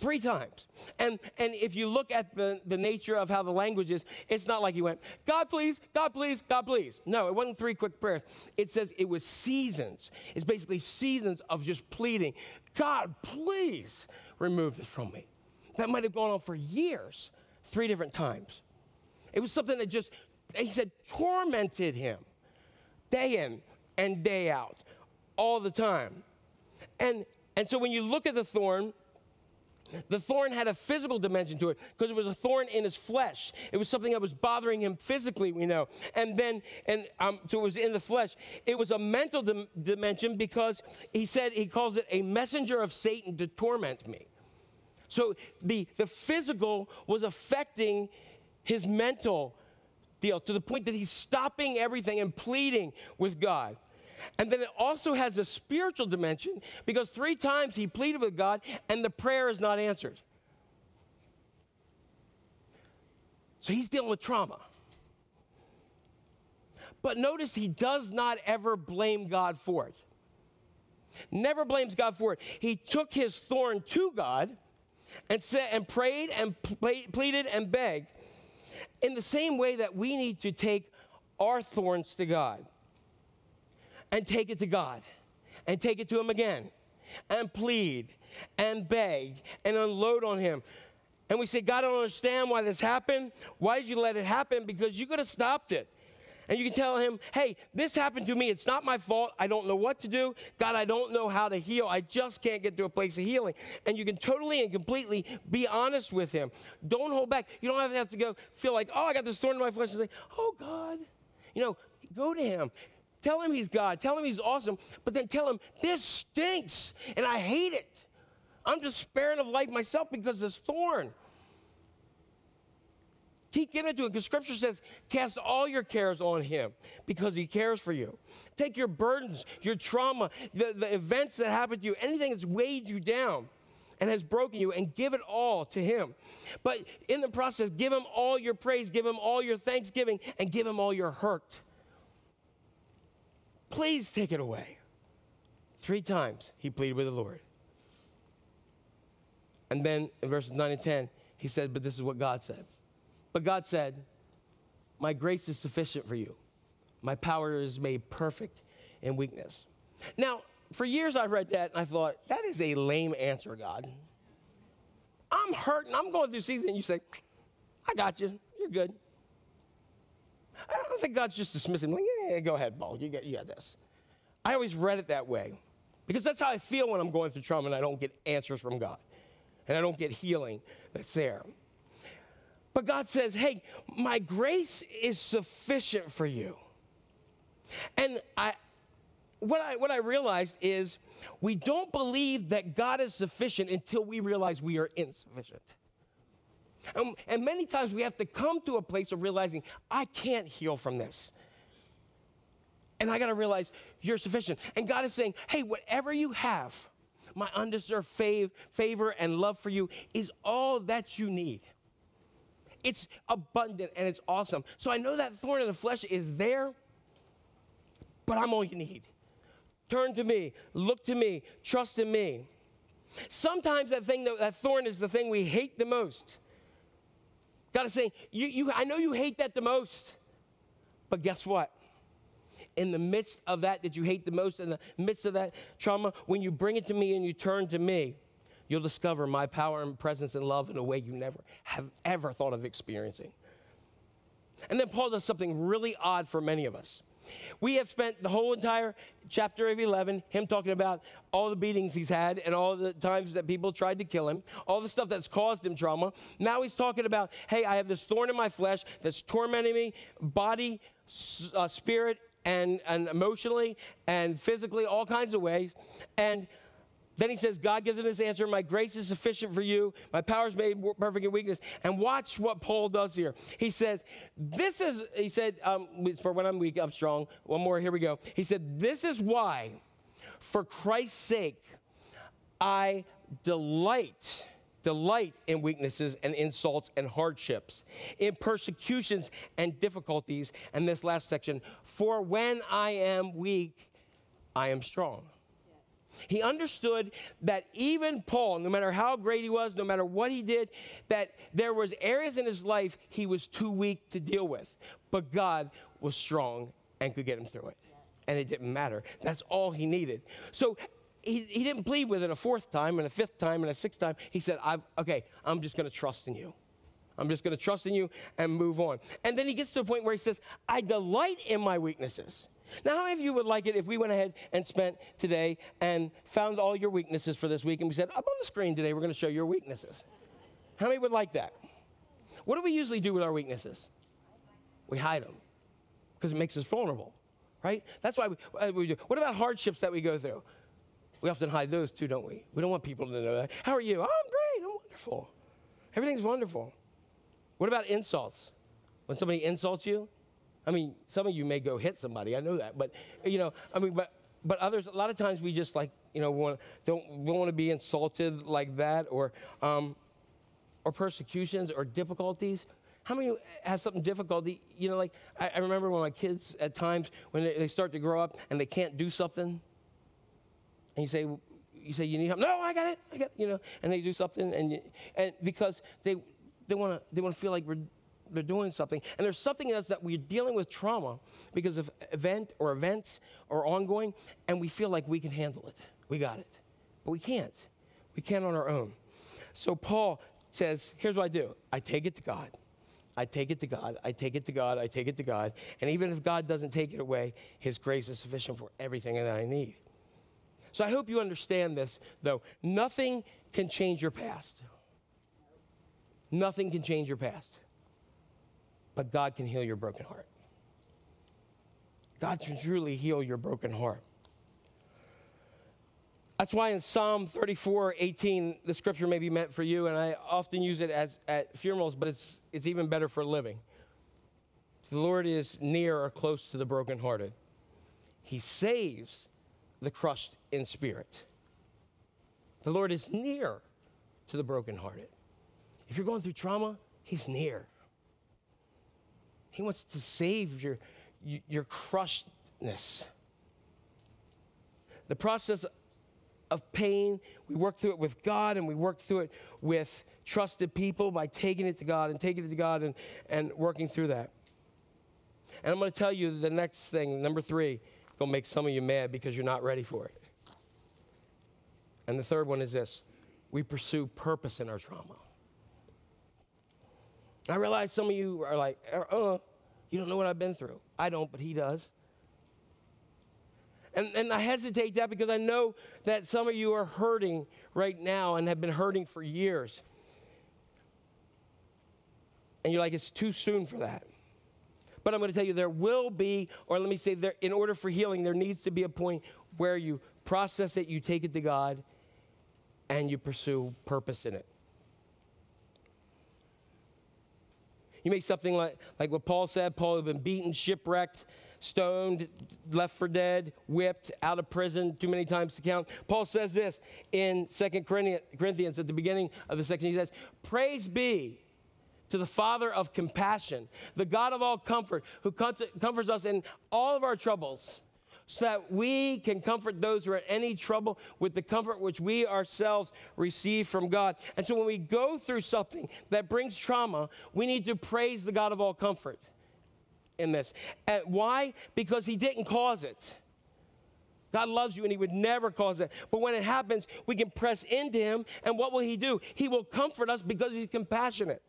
Three times. And, and if you look at the, the nature of how the language is, it's not like he went, God please, God please, God please. No, it wasn't three quick prayers. It says it was seasons. It's basically seasons of just pleading, God please remove this from me. That might have gone on for years, three different times. It was something that just, he said, tormented him day in and day out, all the time. And, and so when you look at the thorn, the thorn had a physical dimension to it because it was a thorn in his flesh. It was something that was bothering him physically, we know. And then, and um, so it was in the flesh. It was a mental dim- dimension because he said, he calls it a messenger of Satan to torment me. So the, the physical was affecting his mental deal to the point that he's stopping everything and pleading with God. And then it also has a spiritual dimension because three times he pleaded with God and the prayer is not answered. So he's dealing with trauma. But notice he does not ever blame God for it. Never blames God for it. He took his thorn to God and said and prayed and pleaded and begged in the same way that we need to take our thorns to God and take it to God and take it to Him again and plead and beg and unload on Him. And we say, God, I don't understand why this happened. Why did you let it happen? Because you could have stopped it. And you can tell him, hey, this happened to me. It's not my fault. I don't know what to do. God, I don't know how to heal. I just can't get to a place of healing. And you can totally and completely be honest with him. Don't hold back. You don't have to, go feel like, oh, I got this thorn in my flesh and say, oh, God. You know, go to him. Tell him he's God. Tell him he's awesome. But then tell him, this stinks and I hate it. I'm despairing of life myself because of this thorn. Keep giving it to him because scripture says, cast all your cares on him because he cares for you. Take your burdens, your trauma, the, the events that happened to you, anything that's weighed you down and has broken you, and give it all to him. But in the process, give him all your praise, give him all your thanksgiving, and give him all your hurt. Please take it away. Three times he pleaded with the Lord. And then in verses 9 and 10, he said, But this is what God said. But God said, My grace is sufficient for you. My power is made perfect in weakness. Now, for years I've read that and I thought, that is a lame answer, God. I'm hurting. I'm going through season. And you say, I got you. You're good. I don't think God's just dismissing, me like, yeah, yeah, go ahead, Paul. You got, you got this. I always read it that way because that's how I feel when I'm going through trauma and I don't get answers from God and I don't get healing that's there. But God says, hey, my grace is sufficient for you. And I, what I, what I realized is we don't believe that God is sufficient until we realize we are insufficient. Um, and many times we have to come to a place of realizing, I can't heal from this. And I got to realize you're sufficient. And God is saying, hey, whatever you have, my undeserved fav- favor and love for you is all that you need. It's abundant and it's awesome. So I know that thorn in the flesh is there, but I'm all you need. Turn to me, look to me, trust in me. Sometimes that thing, that thorn is the thing we hate the most. God is saying, you, you, I know you hate that the most, but guess what? In the midst of that that you hate the most, in the midst of that trauma, when you bring it to me and you turn to me, you'll discover my power and presence and love in a way you never have ever thought of experiencing. And then Paul does something really odd for many of us. We have spent the whole entire chapter of 11, him talking about all the beatings he's had and all the times that people tried to kill him, all the stuff that's caused him trauma. Now he's talking about, hey, I have this thorn in my flesh that's tormenting me, body, uh, spirit, and, and emotionally and physically, all kinds of ways. And then he says, God gives him this answer My grace is sufficient for you. My power is made perfect in weakness. And watch what Paul does here. He says, This is, he said, um, for when I'm weak, I'm strong. One more, here we go. He said, This is why, for Christ's sake, I delight delight in weaknesses and insults and hardships, in persecutions and difficulties. And this last section, for when I am weak, I am strong. He understood that even Paul, no matter how great he was, no matter what he did, that there was areas in his life he was too weak to deal with. But God was strong and could get him through it. And it didn't matter. That's all he needed. So he, he didn't plead with it a fourth time and a fifth time and a sixth time. He said, I, okay, I'm just going to trust in you. I'm just going to trust in you and move on. And then he gets to a point where he says, I delight in my weaknesses. Now, how many of you would like it if we went ahead and spent today and found all your weaknesses for this week and we said, up on the screen today, we're going to show your weaknesses? How many would like that? What do we usually do with our weaknesses? We hide them because it makes us vulnerable, right? That's why we, uh, we do. What about hardships that we go through? We often hide those too, don't we? We don't want people to know that. How are you? Oh, I'm great. I'm wonderful. Everything's wonderful. What about insults? When somebody insults you, I mean, some of you may go hit somebody. I know that, but you know, I mean, but but others, a lot of times we just like you know want don't don't want to be insulted like that, or um, or persecutions or difficulties. How many have something difficulty? You know, like I, I remember when my kids at times when they, they start to grow up and they can't do something, and you say, you say you need help. No, I got it. I got it, you know, and they do something, and you, and because they they want to they want to feel like we're they're doing something. And there's something in us that we're dealing with trauma because of event or events or ongoing, and we feel like we can handle it. We got it. But we can't. We can't on our own. So Paul says, here's what I do. I take it to God. I take it to God. I take it to God. I take it to God. And even if God doesn't take it away, His grace is sufficient for everything that I need. So I hope you understand this, though. Nothing can change your past. Nothing can change your past but God can heal your broken heart. God can truly heal your broken heart. That's why in Psalm 34, 18, the scripture may be meant for you, and I often use it as at funerals, but it's, it's even better for living. The Lord is near or close to the brokenhearted. He saves the crushed in spirit. The Lord is near to the brokenhearted. If you're going through trauma, He's near. He wants to save your, your crushedness. The process of pain, we work through it with God and we work through it with trusted people by taking it to God and taking it to God and, and working through that. And I'm going to tell you the next thing, number three, going to make some of you mad because you're not ready for it. And the third one is this we pursue purpose in our trauma. I realize some of you are like, uh, you don't know what I've been through. I don't, but he does. And, and I hesitate that because I know that some of you are hurting right now and have been hurting for years. And you're like, it's too soon for that. But I'm going to tell you, there will be, or let me say, there, in order for healing, there needs to be a point where you process it, you take it to God, and you pursue purpose in it. You make something like, like what Paul said Paul had been beaten, shipwrecked, stoned, left for dead, whipped, out of prison, too many times to count. Paul says this in Second Corinthians at the beginning of the section. He says, Praise be to the Father of compassion, the God of all comfort, who comforts us in all of our troubles so that we can comfort those who are in any trouble with the comfort which we ourselves receive from God. And so when we go through something that brings trauma, we need to praise the God of all comfort in this. And why? Because He didn't cause it. God loves you and He would never cause it. But when it happens, we can press into Him, and what will He do? He will comfort us because He's compassionate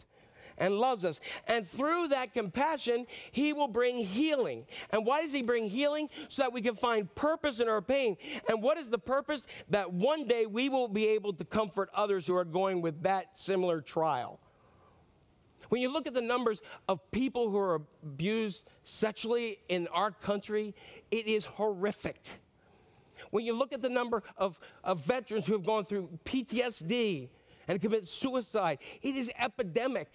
and loves us. And through that compassion, He will bring healing. And why does He bring healing? So that we can find purpose in our pain. And what is the purpose? That one day we will be able to comfort others who are going with that similar trial. When you look at the numbers of people who are abused sexually in our country, it is horrific. When you look at the number of, of veterans who have gone through PTSD and commit suicide, it is epidemic.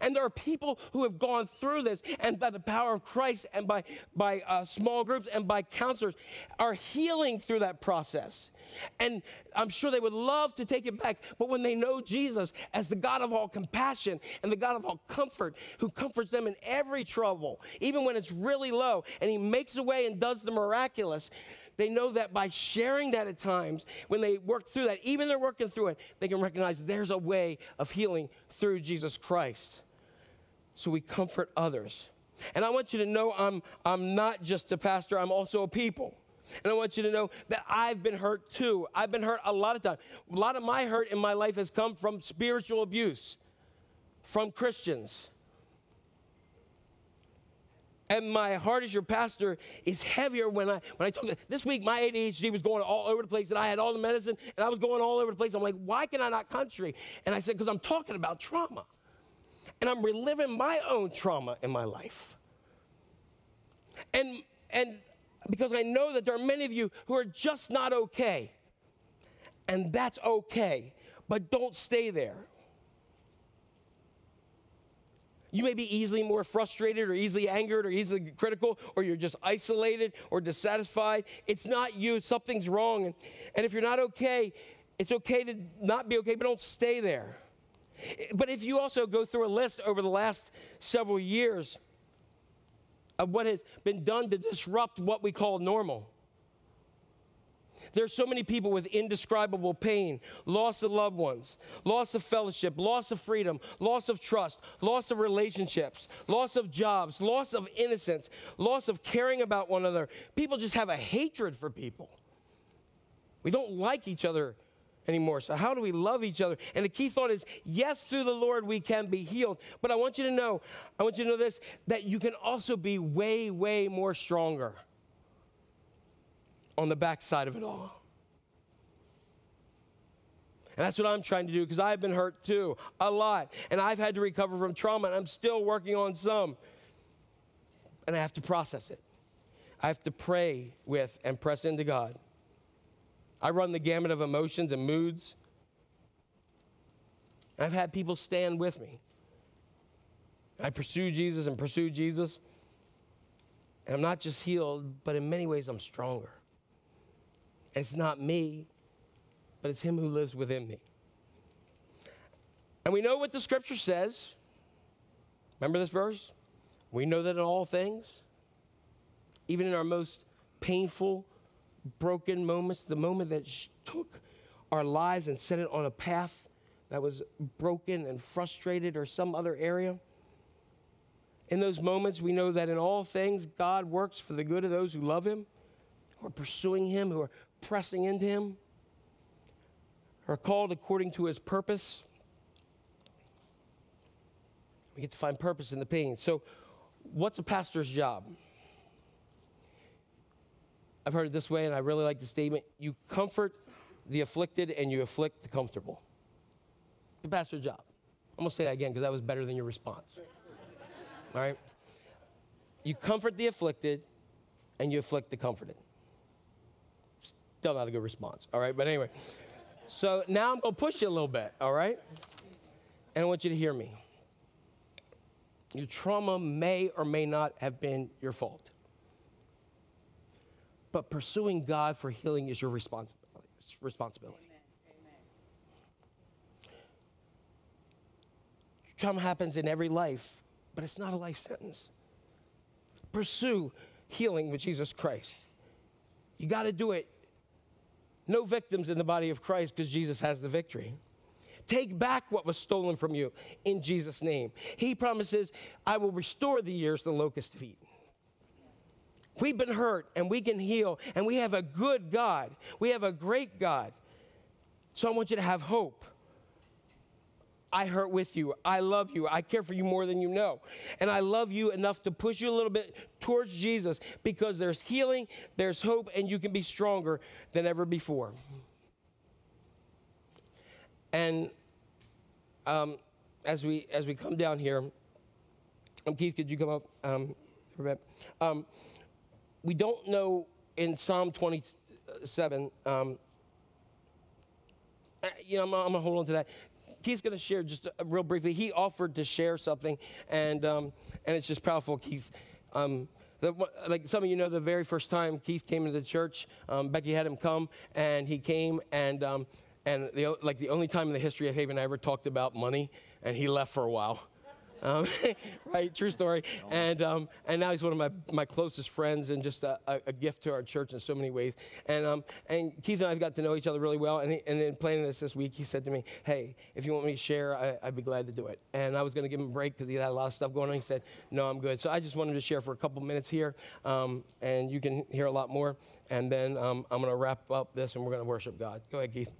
And there are people who have gone through this, and by the power of Christ and by, by uh, small groups and by counselors, are healing through that process. And I'm sure they would love to take it back, but when they know Jesus as the God of all compassion and the God of all comfort, who comforts them in every trouble, even when it's really low, and He makes a way and does the miraculous, they know that by sharing that at times, when they work through that, even they're working through it, they can recognize there's a way of healing through Jesus Christ. So we comfort others. And I want you to know I'm, I'm not just a pastor, I'm also a people. And I want you to know that I've been hurt too. I've been hurt a lot of times. A lot of my hurt in my life has come from spiritual abuse, from Christians. And my heart as your pastor is heavier when I when I talk. This week my ADHD was going all over the place, and I had all the medicine, and I was going all over the place. I'm like, why can I not concentrate? And I said, because I'm talking about trauma, and I'm reliving my own trauma in my life. And and because I know that there are many of you who are just not okay, and that's okay, but don't stay there. You may be easily more frustrated or easily angered or easily critical, or you're just isolated or dissatisfied. It's not you, something's wrong. And, and if you're not okay, it's okay to not be okay, but don't stay there. But if you also go through a list over the last several years of what has been done to disrupt what we call normal, there's so many people with indescribable pain, loss of loved ones, loss of fellowship, loss of freedom, loss of trust, loss of relationships, loss of jobs, loss of innocence, loss of caring about one another. People just have a hatred for people. We don't like each other anymore. So, how do we love each other? And the key thought is yes, through the Lord we can be healed. But I want you to know, I want you to know this that you can also be way, way more stronger on the backside of it all. And that's what I'm trying to do because I've been hurt too, a lot. And I've had to recover from trauma, and I'm still working on some. And I have to process it. I have to pray with and press into God. I run the gamut of emotions and moods. I've had people stand with me. I pursue Jesus and pursue Jesus. And I'm not just healed, but in many ways I'm stronger. It's not me, but it's Him who lives within me. And we know what the scripture says. Remember this verse? We know that in all things, even in our most painful, broken moments, the moment that took our lives and set it on a path that was broken and frustrated or some other area. In those moments, we know that in all things, God works for the good of those who love Him, who are pursuing Him, who are pressing into Him, are called according to His purpose. We get to find purpose in the pain. So, what's a pastor's job? I've heard it this way, and I really like the statement you comfort the afflicted and you afflict the comfortable. The pastor's job. I'm going to say that again because that was better than your response. All right? You comfort the afflicted and you afflict the comforted. Still not a good response. All right? But anyway. So now I'm going to push you a little bit. All right? And I want you to hear me. Your trauma may or may not have been your fault. But pursuing God for healing is your responsibility. Responsibility. Trauma happens in every life, but it's not a life sentence. Pursue healing with Jesus Christ. You got to do it. No victims in the body of Christ because Jesus has the victory. Take back what was stolen from you in Jesus' name. He promises, I will restore the years the locusts have eaten. We've been hurt and we can heal, and we have a good God. We have a great God. So I want you to have hope. I hurt with you. I love you. I care for you more than you know. And I love you enough to push you a little bit towards Jesus because there's healing, there's hope, and you can be stronger than ever before. And um, as we as we come down here, um, Keith, could you come up um, for a bit? Um, we don't know in Psalm 27. Um, uh, you know, I'm, I'm gonna hold on to that. Keith's gonna share just uh, real briefly. He offered to share something, and um, and it's just powerful, Keith. Um, the, like some of you know, the very first time Keith came into the church, um, Becky had him come, and he came, and um, and the, like the only time in the history of Haven I ever talked about money, and he left for a while. Um, right, true story. And um, and now he's one of my, my closest friends and just a, a, gift to our church in so many ways. And um, and Keith and I have got to know each other really well. And he, and in planning this this week, he said to me, "Hey, if you want me to share, I, I'd be glad to do it." And I was going to give him a break because he had a lot of stuff going on. He said, "No, I'm good." So I just wanted to share for a couple minutes here, um, and you can hear a lot more. And then um, I'm going to wrap up this, and we're going to worship God. Go ahead, Keith.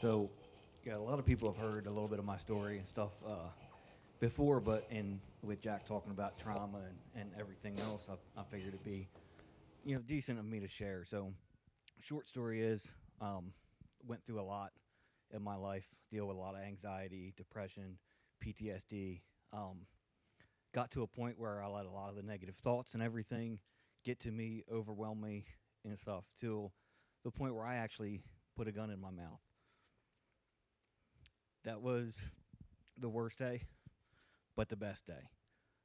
So, yeah, a lot of people have heard a little bit of my story and stuff uh, before, but in with Jack talking about trauma and, and everything else, I, I figured it'd be, you know, decent of me to share. So, short story is, um, went through a lot in my life, deal with a lot of anxiety, depression, PTSD. Um, got to a point where I let a lot of the negative thoughts and everything get to me, overwhelm me, and stuff, till the point where I actually put a gun in my mouth that was the worst day, but the best day.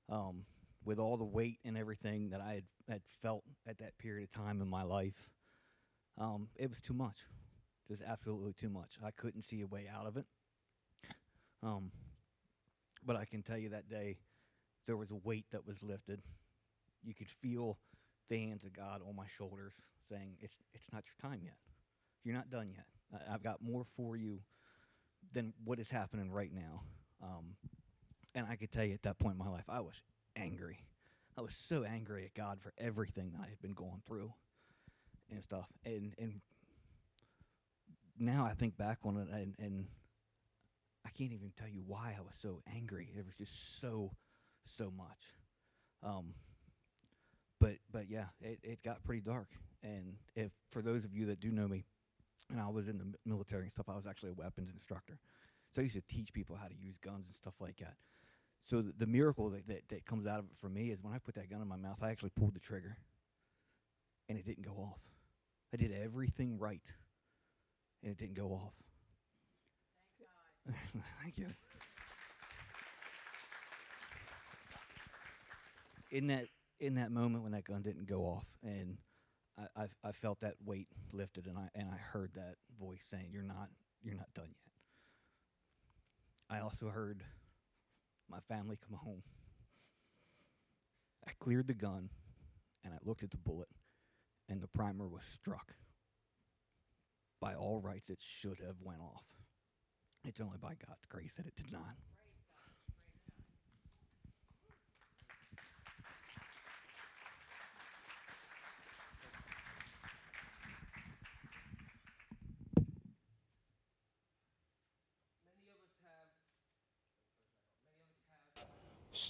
Um, with all the weight and everything that I had, had felt at that period of time in my life, um, it was too much. Just absolutely too much. I couldn't see a way out of it. Um, but I can tell you that day, there was a weight that was lifted. You could feel the hands of God on my shoulders saying, "It's it's not your time yet. You're not done yet. I, I've got more for you than what is happening right now. Um, and I could tell you at that point in my life, I was angry. I was so angry at God for everything that I had been going through and stuff. And and now I think back on it, and, and I can't even tell you why I was so angry. It was just so so much. Um, but but yeah, it, it got pretty dark. And if for those of you that do know me, and I was in the military and stuff. I was actually a weapons instructor, so I used to teach people how to use guns and stuff like that. So the, the miracle that, that that comes out of it for me is when I put that gun in my mouth, I actually pulled the trigger, and it didn't go off. I did everything right, and it didn't go off. Thank you. In that in that moment when that gun didn't go off, and I, I, I felt that weight lifted, and I and I heard that voice saying, "You're not you're not done yet." I also heard my family come home. I cleared the gun, and I looked at the bullet, and the primer was struck. By all rights, it should have went off. It's only by God's grace that it did not.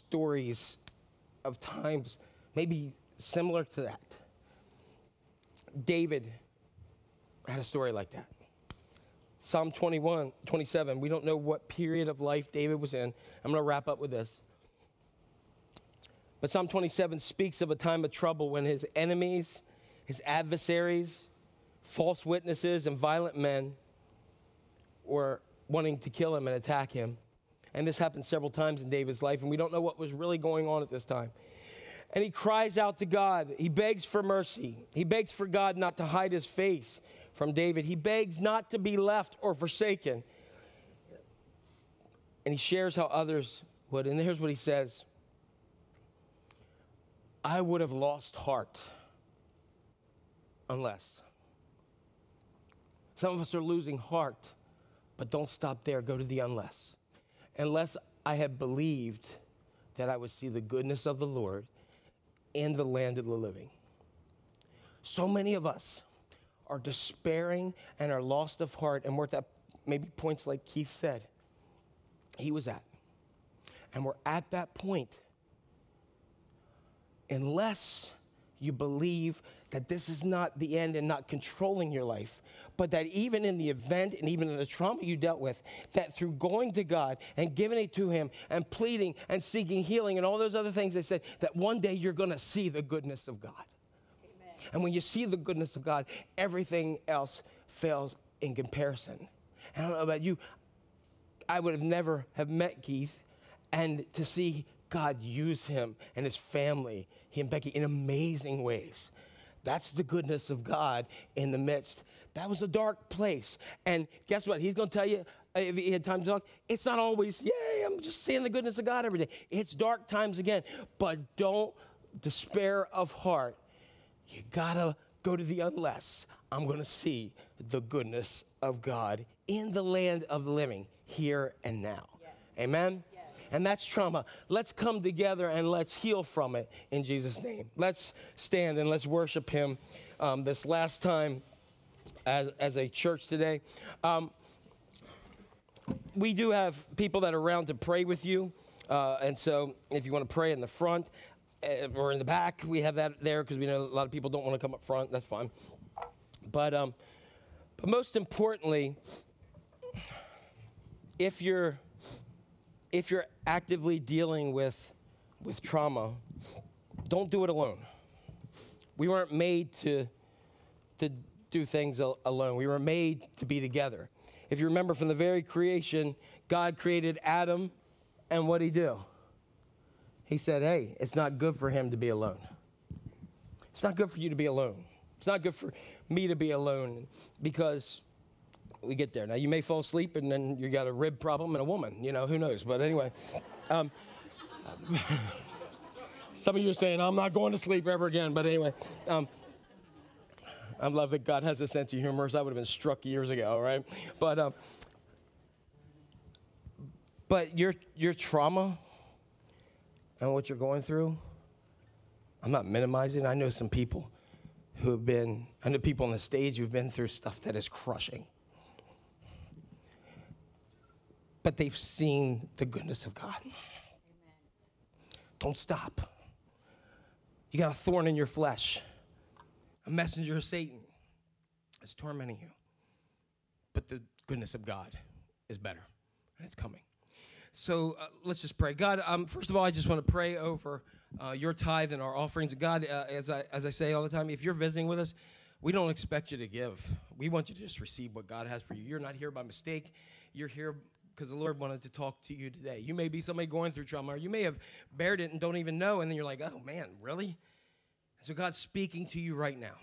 Stories of times maybe similar to that. David had a story like that. Psalm 21, 27, we don't know what period of life David was in. I'm going to wrap up with this. But Psalm 27 speaks of a time of trouble when his enemies, his adversaries, false witnesses, and violent men were wanting to kill him and attack him. And this happened several times in David's life, and we don't know what was really going on at this time. And he cries out to God. He begs for mercy. He begs for God not to hide his face from David. He begs not to be left or forsaken. And he shares how others would. And here's what he says I would have lost heart unless. Some of us are losing heart, but don't stop there. Go to the unless unless I had believed that I would see the goodness of the Lord in the land of the living. So many of us are despairing and are lost of heart, and we're at that maybe points like Keith said he was at. And we're at that point. Unless you believe that this is not the end and not controlling your life, but that even in the event and even in the trauma you dealt with, that through going to God and giving it to Him and pleading and seeking healing and all those other things, they said that one day you're going to see the goodness of God. Amen. And when you see the goodness of God, everything else fails in comparison. And I don't know about you, I would have never have met Keith and to see God use him and his family, he and Becky, in amazing ways. That's the goodness of God in the midst. That was a dark place. And guess what? He's going to tell you, uh, if he had time to talk, it's not always, yay, I'm just seeing the goodness of God every day. It's dark times again. But don't despair of heart. You got to go to the unless. I'm going to see the goodness of God in the land of the living, here and now. Yes. Amen? Yes. And that's trauma. Let's come together and let's heal from it in Jesus' name. Let's stand and let's worship Him um, this last time as, as a church today. Um, we do have people that are around to pray with you. Uh, and so if you want to pray in the front uh, or in the back, we have that there because we know a lot of people don't want to come up front. That's fine. But, um, but most importantly, if you're if you're actively dealing with with trauma, don't do it alone. We weren't made to to do things al- alone. We were made to be together. If you remember from the very creation, God created Adam, and what did he do? He said, "Hey, it's not good for him to be alone. It's not good for you to be alone. It's not good for me to be alone because we get there. Now, you may fall asleep and then you got a rib problem and a woman, you know, who knows? But anyway, um, some of you are saying, I'm not going to sleep ever again. But anyway, um, I love that God has a sense of humor. So I would have been struck years ago, right? But, um, but your, your trauma and what you're going through, I'm not minimizing. I know some people who have been, I know people on the stage who've been through stuff that is crushing. but they've seen the goodness of God. Amen. Don't stop. You got a thorn in your flesh, a messenger of Satan is tormenting you. But the goodness of God is better, and it's coming. So uh, let's just pray. God, um, first of all, I just want to pray over uh, your tithe and our offerings. God, uh, as, I, as I say all the time, if you're visiting with us, we don't expect you to give. We want you to just receive what God has for you. You're not here by mistake. You're here because the Lord wanted to talk to you today. You may be somebody going through trauma, or you may have bared it and don't even know, and then you're like, oh man, really? So God's speaking to you right now.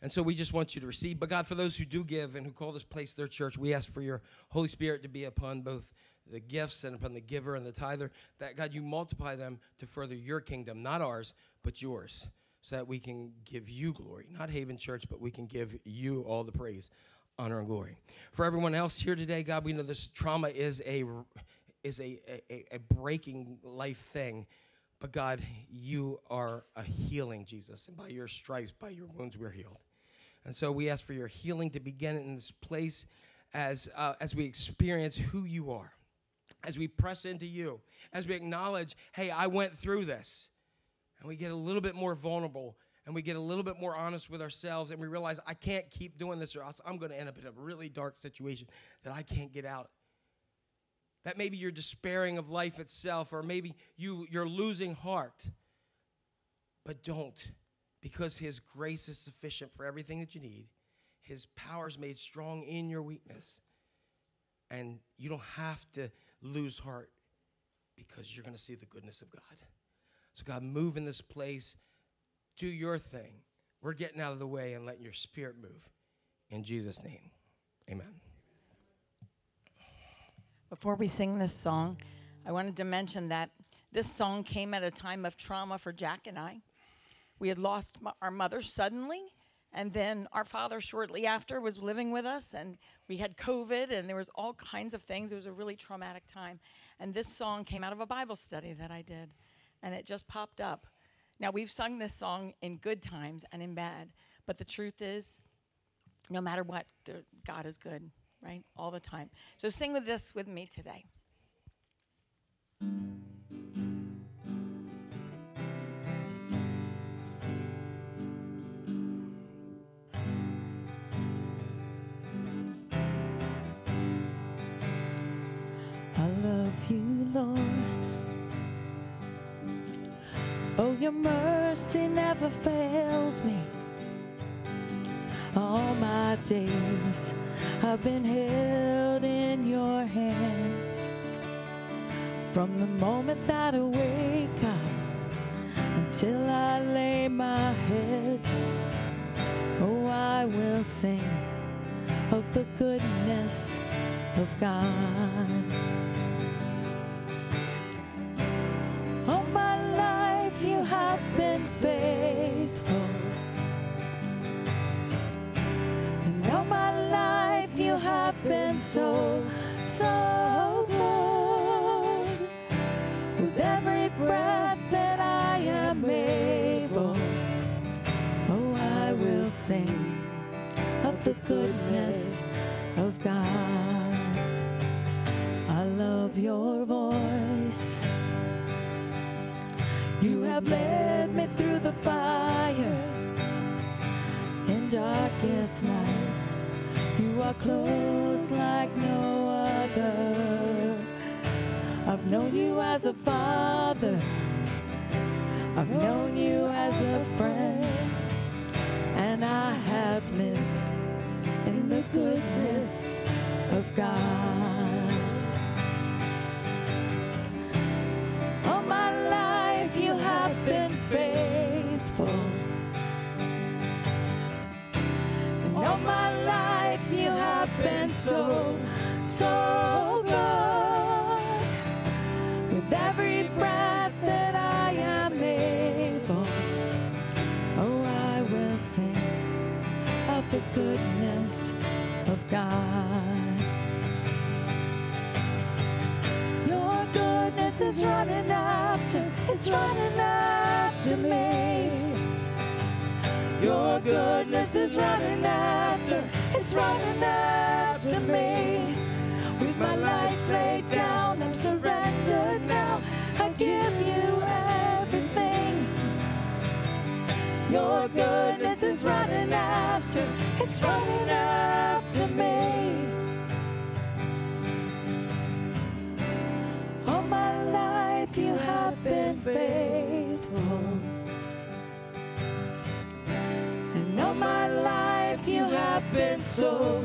And so we just want you to receive. But God, for those who do give and who call this place their church, we ask for your Holy Spirit to be upon both the gifts and upon the giver and the tither, that God, you multiply them to further your kingdom, not ours, but yours, so that we can give you glory. Not Haven Church, but we can give you all the praise, honor, and glory. For everyone else here today, God, we know this trauma is a is a, a, a breaking life thing. But God, you are a healing Jesus, and by your stripes, by your wounds, we're healed. And so we ask for your healing to begin in this place as, uh, as we experience who you are, as we press into you, as we acknowledge, hey, I went through this. And we get a little bit more vulnerable and we get a little bit more honest with ourselves and we realize I can't keep doing this or else I'm going to end up in a really dark situation that I can't get out. That maybe you're despairing of life itself or maybe you, you're losing heart. But don't because his grace is sufficient for everything that you need. His power is made strong in your weakness. And you don't have to lose heart because you're going to see the goodness of God. So, God, move in this place. Do your thing. We're getting out of the way and letting your spirit move. In Jesus' name, amen. Before we sing this song, I wanted to mention that this song came at a time of trauma for Jack and I. We had lost our mother suddenly, and then our father shortly after was living with us, and we had COVID, and there was all kinds of things. It was a really traumatic time. And this song came out of a Bible study that I did, and it just popped up. Now, we've sung this song in good times and in bad, but the truth is, no matter what, God is good, right? All the time. So sing with this with me today. I love you, Lord. Oh, your mercy never fails me. All my days I've been held in your hands. From the moment that I wake up until I lay my head, oh, I will sing of the goodness of God. So, so good. With every breath that I am able, oh, I will sing of the goodness of God. I love your voice. You have led me through the fire in darkest night. You are close like no other. I've known you as a father. I've known you as a friend. And I have lived in the goodness of God. All my life you have been faithful. And all my so, so good. With every breath that I am able, oh, I will sing of the goodness of God. Your goodness is running after, it's running after me. Your goodness is running after, it's running after me. With my life laid down, I'm surrendered now. I give you everything. Your goodness is running after, it's running after me. All my life you have been faithful. And all my life you have been so,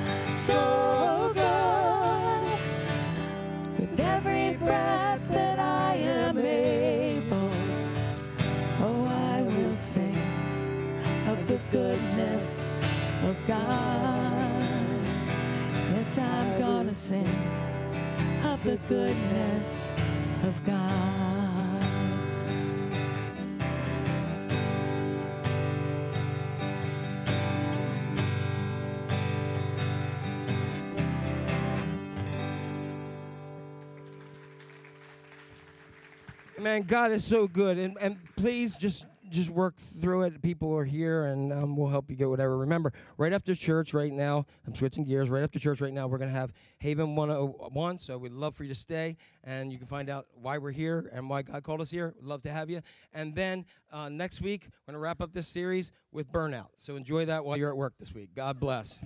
breath that I am able, oh, I will sing of the goodness of God. Yes, I'm gonna sing of the goodness of God. Man, God is so good, and and please just just work through it. People are here, and um, we'll help you get whatever. Remember, right after church, right now, I'm switching gears. Right after church, right now, we're gonna have Haven 101. So we'd love for you to stay, and you can find out why we're here and why God called us here. We'd love to have you. And then uh, next week, we're gonna wrap up this series with burnout. So enjoy that while you're at work this week. God bless.